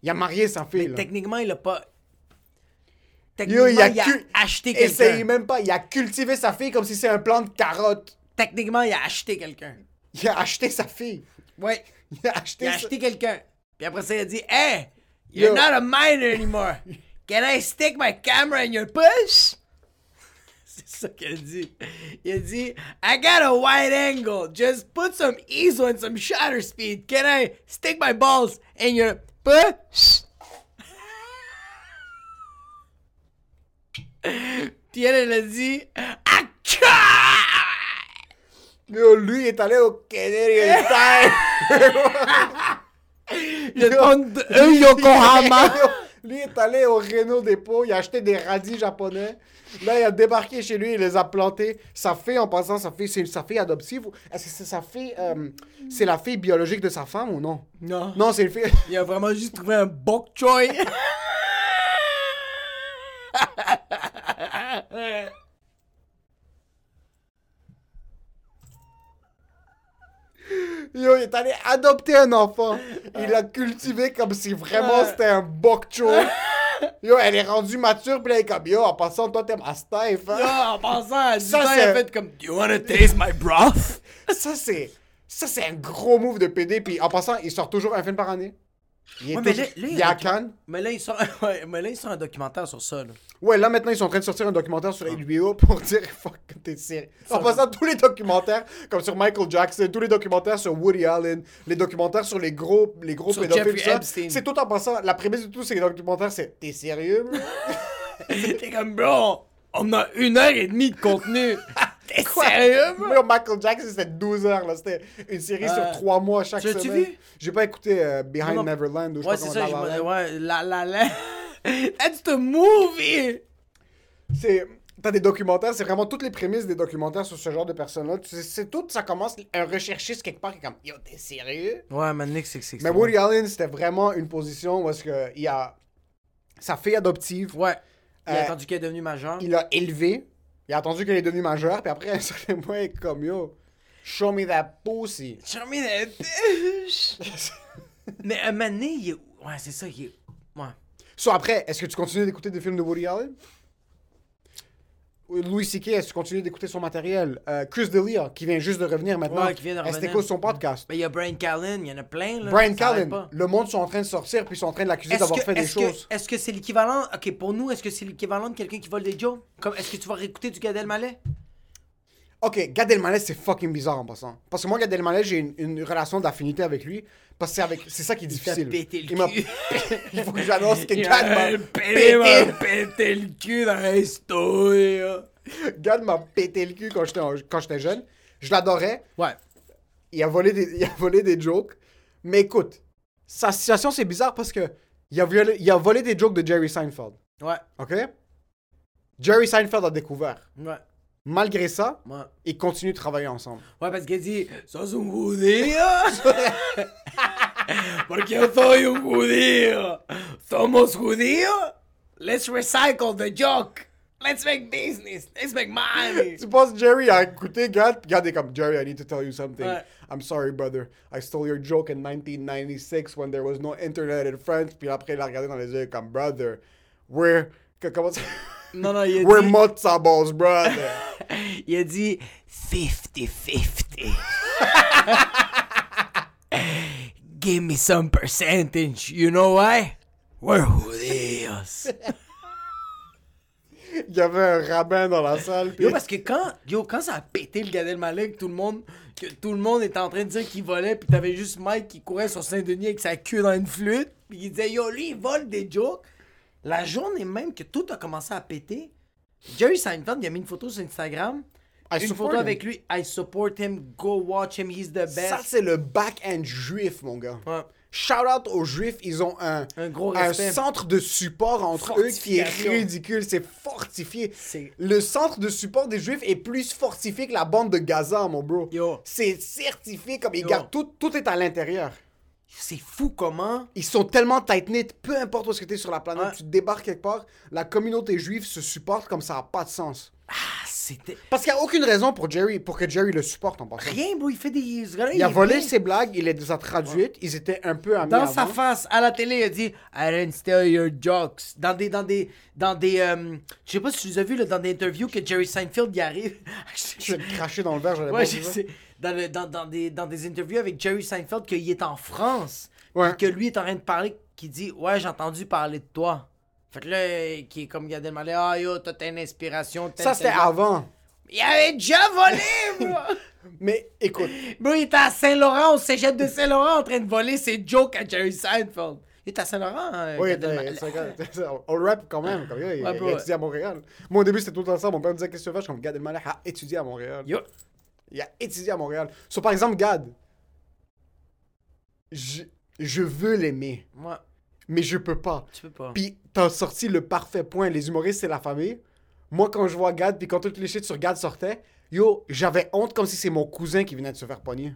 Il a marié sa fille. Mais là. techniquement, il a pas. Yo, il a, il a cu- acheté Essaye quelqu'un. même pas. Il a cultivé sa fille comme si c'est un plant de carotte. Techniquement, il a acheté quelqu'un. Il a acheté sa fille. Ouais. Il a acheté, Il a acheté quelqu'un. Puis après ça, il a dit Hey, you're Yo. not a minor anymore. Can I stick my camera in your push? C'est ça qu'il a dit. Il a dit I got a wide angle. Just put some ISO and some shutter speed. Can I stick my balls in your push? Puis elle, elle a dit Aka! Yo, lui est allé au Canadian Tire. Eux, Yokohama. lui est allé au Renault Dépôt. Il a acheté des radis japonais. Là, il a débarqué chez lui. Il les a plantés. Sa fille, en passant, sa fille, c'est sa fille adoptive. Est-ce que c'est sa fille. euh, c'est la fille biologique de sa femme ou non? Non. Non, c'est une fille. Il a vraiment juste trouvé un bok choy. Yo, il est allé adopter un enfant. Il l'a cultivé comme si vraiment c'était un bok. Yo, elle est rendue mature, puis là, elle est comme, yo, en passant, toi, t'es ma Steph, hein? Yo, en passant, à 10 Ça, c'est- elle fait comme Do you wanna taste my broth? Ça, c'est. Ça, c'est un gros move de PD. Puis en passant, il sort toujours un film par année. Il, est Ouais, mais là- il est à Cannes. Mais là, ils sont, ouais, mais là, ils sont un documentaire sur ça. Là. Ouais, là maintenant, ils sont en train de sortir un documentaire sur HBO pour dire fuck t'es sérieux. En passant, tous les documentaires, comme sur Michael Jackson, tous les documentaires sur Woody Allen, les documentaires sur les gros, les gros Sur pédophiles, ça, c'est tout en passant. La prémisse de tous ces documentaires, c'est t'es sérieux? T'es comme, bro, on a une heure et demie de contenu. T'es sérieux, bro? Moi, Michael Jackson, c'était 12 heures, là. C'était une série sur 3 mois chaque Tu semaine. vu? J'ai pas écouté euh, Behind Non, non. Neverland ou je Ouais, sais c'est pas ça. comment je La ouais, la, la, la. That's the movie! C'est. T'as des documentaires, c'est vraiment toutes les prémices des documentaires sur ce genre de personnes-là. Tu sais, C'est tout, ça commence, un recherchiste quelque part qui est comme Yo, t'es sérieux? Ouais, man, Nick, c'est. Mais Woody Allen, c'était vraiment une position où est-ce que il a sa fille adoptive, Ouais. Il a Euh, attendu qu'elle est devenue majeure. il l'a élevée, il a attendu qu'elle est devenue majeure, puis après un certain est comme Yo, show me that pussy. Show me that bitch. Mais un moment donné, il est. Ouais, c'est ça, il est. Ouais. So après, est-ce que tu continues d'écouter des films de Woody Allen? Ou Louis C.K., est-ce que tu continues d'écouter son matériel? Euh, Chris D'Elia, qui vient juste de revenir maintenant. Ouais, qui vient de Est-ce que revenir. t'écoutes son podcast? Mais il y a Brian Callen, il y en a plein, là. Brian Callen, le monde sont en train de sortir, puis ils sont en train de l'accuser d'avoir fait des choses. est-ce que c'est l'équivalent. Ok, pour nous, est-ce que c'est l'équivalent de quelqu'un qui vole des Comme, Est-ce que tu vas réécouter du Gad Elmaleh? Ok, Gad Elmaleh, c'est fucking bizarre en passant. Parce que moi, Gad Elmaleh, j'ai une, une relation d'affinité avec lui, parce que c'est avec, c'est ça qui est Il t'a difficile. pété le Il m'a- cul. Il faut que j'annonce que Il Gad m'a pété, m'a le cul dans la histoire. Gad m'a pété le cul quand j'étais, en- quand j'étais jeune. Je l'adorais. Ouais. Il a volé des, il a volé des jokes. Mais écoute, sa situation, c'est bizarre parce que il a, violé- il a volé des jokes de Jerry Seinfeld. Ouais, Ok? Jerry Seinfeld a découvert. ouais, Malgré ça, ouais. ils continuent de travailler ensemble. Ouais, parce qu'il dit. Sos un judío. Porque yo soy un judío. Somos judíos. Let's recycle the joke. Let's make business. Let's make money. Tu penses Jerry a écouté Gad? Gad est comme Jerry, I need to tell you something. Ouais. I'm sorry, brother. I stole your joke in 1996 when there was no internet in France. Puis après, il a regardé dans les yeux comme brother. We're. Comment ça? Non, non, il a We're dit. balls, brother. Il a dit 50-50. Give me some percentage. You know why? We're judíos. Il y avait un rabbin dans la salle. Yo, parce que quand, yo, quand ça a pété le Gad Elmaleh, que tout le monde, que tout le monde était en train de dire qu'il volait, puis t'avais juste Mike qui courait sur Saint-Denis avec sa queue dans une flûte, puis il disait yo, lui, il vole des jokes. La journée même que tout a commencé à péter, Jerry Seinfeld, il a mis une photo sur Instagram. I une photo him. avec lui. I support him. Go watch him. He's the best. Ça, c'est le back-end juif, mon gars. Ouais. Shout out aux juifs, ils ont un, Un gros un centre de support entre eux qui est ridicule. C'est fortifié. Le centre de support des juifs est plus fortifié que la bande de Gaza, mon bro. C'est certifié comme ils Yo. gardent tout, tout est à l'intérieur. C'est fou comment. Ils sont tellement tight-knit, peu importe où tu es sur la planète, Ouais. tu débarques quelque part, la communauté juive se supporte comme ça n'a pas de sens. Ah, c'était. Parce qu'il n'y a aucune raison pour Jerry, pour que Jerry le supporte en passant. Rien, bro. Il fait des. gars-là, Il a volé ses blagues, il les a traduites, ils étaient un peu amis Dans avant. sa face, à la télé, il a dit I didn't steal your jokes. Dans des. Dans des. Dans des. euh, je sais pas si tu les as vus, là, dans des interviews que Jerry Seinfeld y arrive. Je vais te cracher dans le verre, j'avais Ouais, pas Dans, le- dans, dans des, dans des interviews avec Jerry Seinfeld, qu'il est en France. Ouais. Que lui est en train de parler, qui dit Ouais, j'ai entendu parler de toi. Fait que là, qui est comme Gad Elmaleh, ah yo, toi t'as une inspiration. Ça, c'était avant. Il avait déjà volé, bro! Mais écoute, bro, il était à Saint-Laurent, au cégep de Saint-Laurent, en train de voler ses jokes à Jerry Seinfeld. Il était à Saint-Laurent, hein, oui, t'as- t'as- on le rap quand même. Comme, il, Ouais, il bro. a étudié à Montréal. Moi, au début, c'était tout le temps ça. Mon père me disait Qu'est-ce que tu fais Je suis comme Gad Elmaleh a étudié à Montréal. Yo. Il a étudié à Montréal. So, par exemple, Gad, je, je veux l'aimer, Moi, mais je peux pas. tu peux pas. Puis t'as sorti le parfait point. Les humoristes, c'est la famille. Moi, quand je vois Gad, puis quand toutes les shit sur Gad sortaient, yo, j'avais honte comme si c'est mon cousin qui venait de se faire pogner.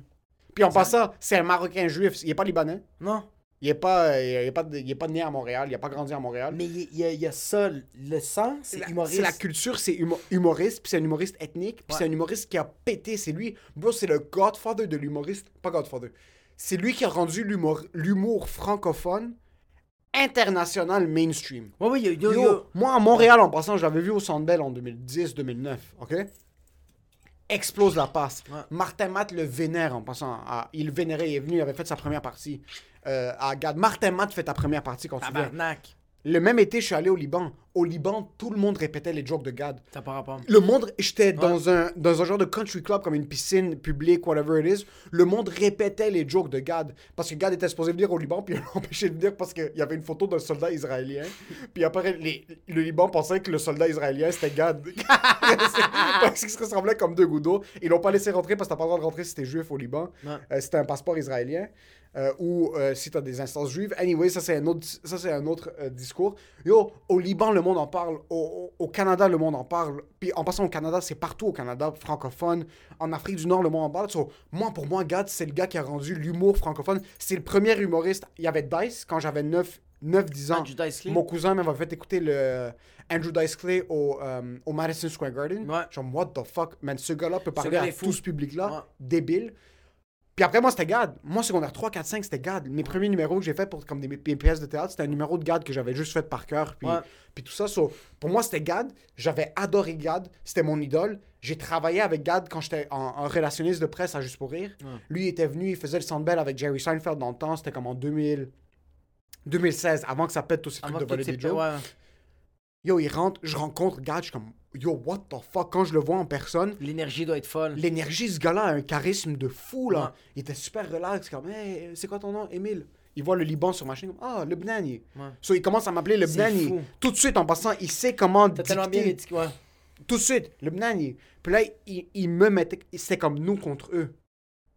Puis en passant, c'est un Marocain juif. Il est pas libanais. Non. Il est pas, il est pas, il est pas né à Montréal. Il a pas grandi à Montréal. Mais il y, a- il y a ça, le sang, c'est humoriste. C'est la culture, c'est humo- humoriste, puis c'est un humoriste ethnique, puis Ouais. c'est un humoriste qui a pété. C'est lui, bro, c'est le godfather de l'humoriste. Pas godfather. C'est lui qui a rendu l'humour francophone international mainstream. Ouais, oui, yo, yo, Yo, yo. moi, à Montréal, en passant, je l'avais vu au Centre Bell en 2010-2009, OK? Explose la passe. Ouais. Martin Matt le vénère en passant. à- il vénérait, il est venu, il avait fait sa première partie euh, à Gad. Martin Matt fait ta première partie quand tu viens. Le même été, je suis allé au Liban. Au Liban, tout le monde répétait les jokes de Gad. T'as pas rapport. Le monde, j'étais dans, un, dans un genre de country club, comme une piscine publique, whatever it is. Le monde répétait les jokes de Gad. Parce que Gad était supposé venir au Liban, puis il l'a empêché de venir parce qu'il y avait une photo d'un soldat israélien. Puis après, les- le Liban pensait que le soldat israélien, c'était Gad. parce qu'il se ressemblait comme deux gouttes d'eau. Ils l'ont pas laissé rentrer parce que t'as pas le droit de rentrer si t'es juif au Liban. Ouais. Euh, un passeport israélien. Euh, ou euh, si t'as des instances juives. Anyway, ça c'est un autre, ça, c'est un autre euh, discours. Yo, au Liban, le monde en parle. Au, Canada, le monde en parle. Puis en passant au Canada, c'est partout au Canada, francophone. En Afrique du Nord, le monde en parle. So, moi, pour moi, Gad, c'est le gars qui a rendu l'humour francophone. C'est le premier humoriste. Il y avait Dice quand j'avais 9, 9-10 ans. Andrew Dice Clay. Mon cousin m'avait fait écouter le Andrew Dice Clay au, euh, au Madison Square Garden. Ouais. Genre, what the fuck, man, ce gars-là peut parler gars à fou. tout ce public-là. Ouais. Débile. Puis après, moi, c'était Gad. Moi, secondaire 3, 4, 5, c'était Gad. Mes premiers numéros que j'ai fait pour comme des, des pièces de théâtre, c'était un numéro de Gad que j'avais juste fait par cœur. Puis, Ouais. puis tout ça. So, pour moi, c'était Gad. J'avais adoré Gad. C'était mon idole. J'ai travaillé avec Gad quand j'étais en, en relationniste de presse à Juste pour Rire. Ouais. Lui, il était venu, il faisait le Sandbell avec Jerry Seinfeld dans le temps. C'était comme en 2000, 2016, avant que ça pète tous ces trucs de voler des jokes. ouais. Yo, il rentre, je rencontre Gad, je suis comme, yo, what the fuck, quand je le vois en personne, L'énergie doit être folle. l'énergie, ce gars-là a un charisme de fou, là. Ouais. Il était super relax, comme, hey, c'est quoi ton nom, Émile? Il voit le Liban sur ma chaîne, comme, ah, le Bnani. Ouais. So, il commence à m'appeler le Bnani. Tout de suite, en passant, il sait comment T'as tellement bien dit. Ouais. Tout de suite, le Bnani. Puis là, il, il me mettait, c'était comme nous contre eux.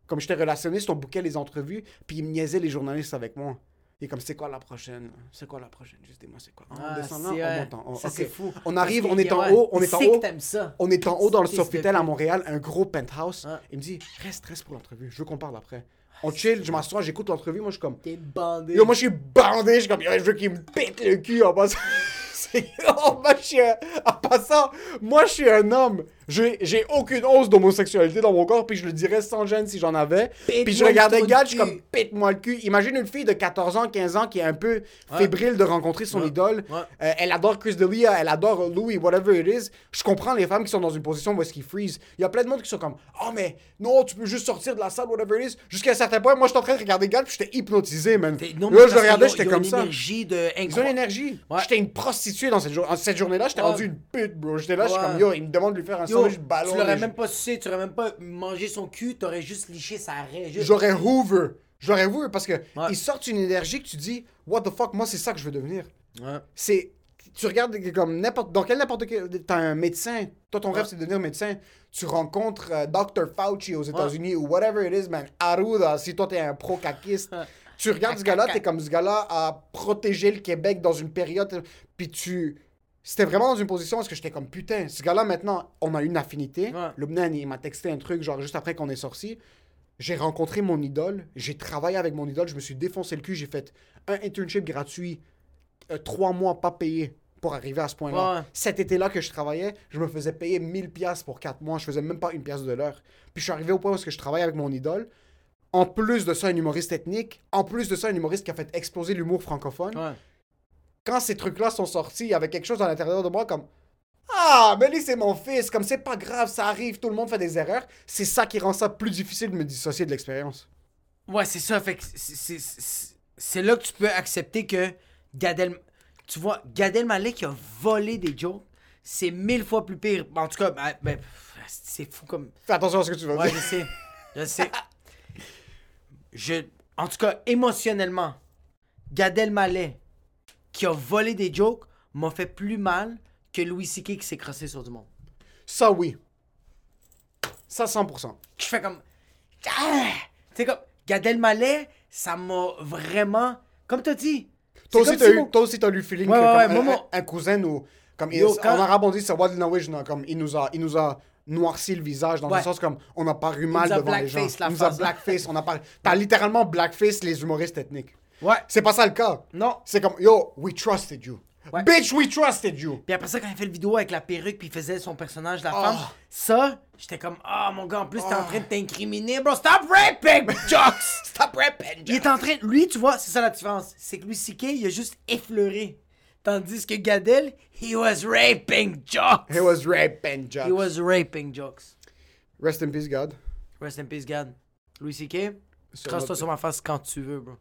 Comme j'étais relationniste, on bouquait les entrevues, puis il me niaisait les journalistes avec moi. Est comme, c'est quoi la prochaine? C'est quoi la prochaine? Juste dis-moi, c'est quoi? Ah, on descend là, on monte en haut. Ça, Ok. c'est fou. On arrive, on est en ouais, haut, on est en haut. ça. On est en haut dans le Sofitel à. Montréal, un gros penthouse. Ouais. Il me dit, reste, reste pour l'entrevue. Je veux qu'on parle après. On chill, je m'assois, j'écoute l'entrevue. Moi, je suis comme, T'es bandé. yo, moi, je suis bandé. Je suis comme, je veux qu'il me pète le cul en passant. Oh, moi, je suis un- En passant, moi, je suis un homme. J'ai j'ai aucune hausse d'homosexualité dans mon corps, puis je le dirais sans gêne si j'en avais. Puis je regardais Gad, je suis comme, pète-moi le cul. Imagine une fille de 14 ans, 15 ans qui est un peu fébrile de rencontrer son Ouais. idole. Ouais. Euh, elle adore Chris D'Elia, elle adore Louis, whatever it is. Je comprends les femmes qui sont dans une position où est-ce qu'ils freeze. Il y a plein de monde qui sont comme, oh, mais non, tu peux juste sortir de la salle, whatever it is. Jusqu'à un certain point, moi, j'étais en train de regarder Gad, puis j'étais hypnotisé, man. Non, Là, je le regardais, j'étais comme une ça. énergie de Ils ont l'énergie. Ouais. J'étais une prostituée dans cette, jour- cette journée-là. J'étais rendu une pute, bro. J'étais là, je suis comme, yo, il me demande de lui faire un Yo, sandwich ballon. tu l'aurais même pas sucé, tu aurais même pas mangé son cul, t'aurais juste liché sa raie. Juste... J'aurais Hoover. J'aurais Hoover parce que Ouais. ils sortent une énergie que tu dis, what the fuck, moi, c'est ça que je veux devenir. Ouais. c'est tu regardes comme n'importe dans quel n'importe quel t'as un médecin toi ton Ouais. rêve c'est de devenir médecin tu rencontres euh, Dr Fauci aux États-Unis ou whatever it is man Arruda si toi t'es un pro caquiste tu regardes ce gars-là t'es comme ce gars-là a protégé le Québec dans une période puis tu c'était vraiment dans une position parce que j'étais comme putain ce gars-là maintenant on a une affinité Ouais. Lubnan il m'a texté un truc genre juste après qu'on est sorti j'ai rencontré mon idole, j'ai travaillé avec mon idole, je me suis défoncé le cul, j'ai fait un internship gratuit, euh, trois mois pas payé pour arriver à ce point-là. Ouais. Cet été-là que je travaillais, je me faisais payer 1000 pièces pour quatre mois, je faisais même pas une pièce de l'heure. Puis je suis arrivé au point où est-ce que je travaille avec mon idole. En plus de ça, un humoriste ethnique. En plus de ça, un humoriste qui a fait exploser l'humour francophone. Ouais. Quand ces trucs-là sont sortis, il y avait quelque chose à l'intérieur de moi comme Ah, mais lui, c'est mon fils. Comme c'est pas grave, ça arrive, tout le monde fait des erreurs. C'est ça qui rend ça plus difficile de me dissocier de l'expérience. Ouais, c'est ça. Fait que c'est- là que tu peux accepter que Gad El... Tu vois, Gad Elmaleh qui a volé des jokes, c'est mille fois plus pire. En tout cas, ben, ben, c'est fou comme... Fais attention à ce que tu vas Ouais, dire. je sais. Je sais. Je... En tout cas, émotionnellement, Gad Elmaleh qui a volé des jokes m'a fait plus mal que Louis C.K. qui s'est crossé sur du monde. Ça, oui. Ça, 100%. Je fais comme... Ah! Tu sais, comme... Gad Elmaleh, ça m'a vraiment... Comme t'as dit... Toi aussi, comme t'as si eu, mon- toi aussi, t'as eu le feeling Ouais, que ouais, comme ouais, moi, mon- un- un cousin ou comme il- quand- on dit c'est Wad Nawej, non, comme il nous a il nous a noirci le visage dans un sens comme on a paru mal a devant les gens. il nous a face. blackface, on a pas t'as littéralement blackface les humoristes ethniques. Ouais. C'est pas ça le cas. Non. C'est comme yo, we trusted you. Ouais. Bitch, we trusted you. Puis après ça, quand il fait le vidéo avec la perruque, puis il faisait son personnage, la Oh. femme, ça, j'étais comme, ah mon gars, en plus, t'es en train de t'incriminer, bro. Stop rapping, jokes! Stop rapping, Il est en train. Lui, tu vois, c'est ça la différence. C'est que lui, CK, il a juste effleuré. Tandis que Gadel, he was raping jokes. He was rapping, Josh. He was raping jokes. Rest in peace, God. Rest in peace, Gad. Louis CK, notre- sur ma face quand tu veux, bro.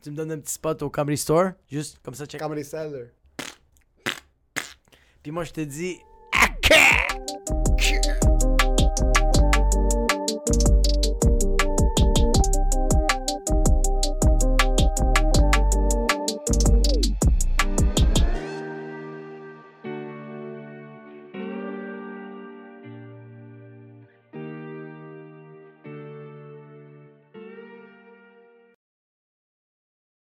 Tu me donnes un petit spot au Comedy Store, juste comme ça, check. Comedy Cellar. Puis moi, je te dis,